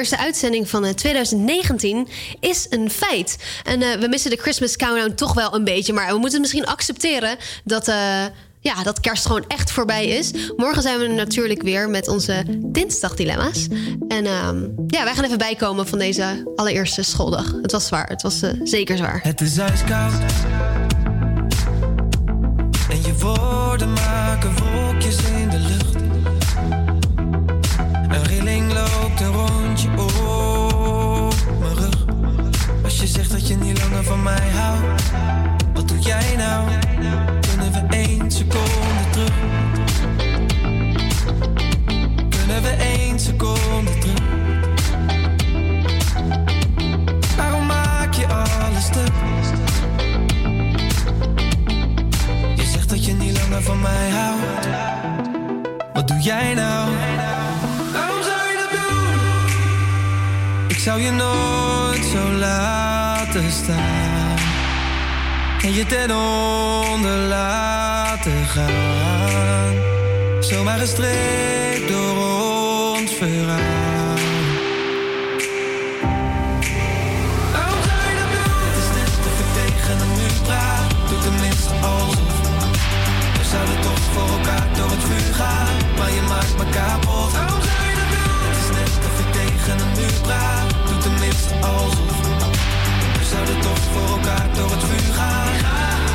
eerste uitzending van eh, 2019 is een feit. En eh, we missen de Christmas Countdown toch wel een beetje. Maar we moeten misschien accepteren dat, eh, ja, dat kerst gewoon echt voorbij is. Morgen zijn we natuurlijk weer met onze dinsdagdilemma's. En ehm, ja, wij gaan even bijkomen van deze allereerste schooldag. Het was zwaar. Het was eh, zeker zwaar. Het is ijskoud. En je woorden maken wolkjes rondje op rug. Als je zegt dat je niet langer van mij houdt, wat doe jij nou? Kunnen we één seconde terug? Kunnen we één seconde terug? Waarom maak je alles stuk? Je zegt dat je niet langer van mij houdt. Wat doe jij nou? Zou je nooit zo laten staan. En je ten onder laten gaan. Zomaar gestreept door ons verhaal. Je doen? Het is net of ik tegen een muur praat. Doe tenminste alsof. We zouden toch voor elkaar door het vuur gaan. Maar je maakt me kapot. Je doen? Het is net of ik tegen een muur praat. Tenminste alsof. We zouden toch voor elkaar door het vuur gaan.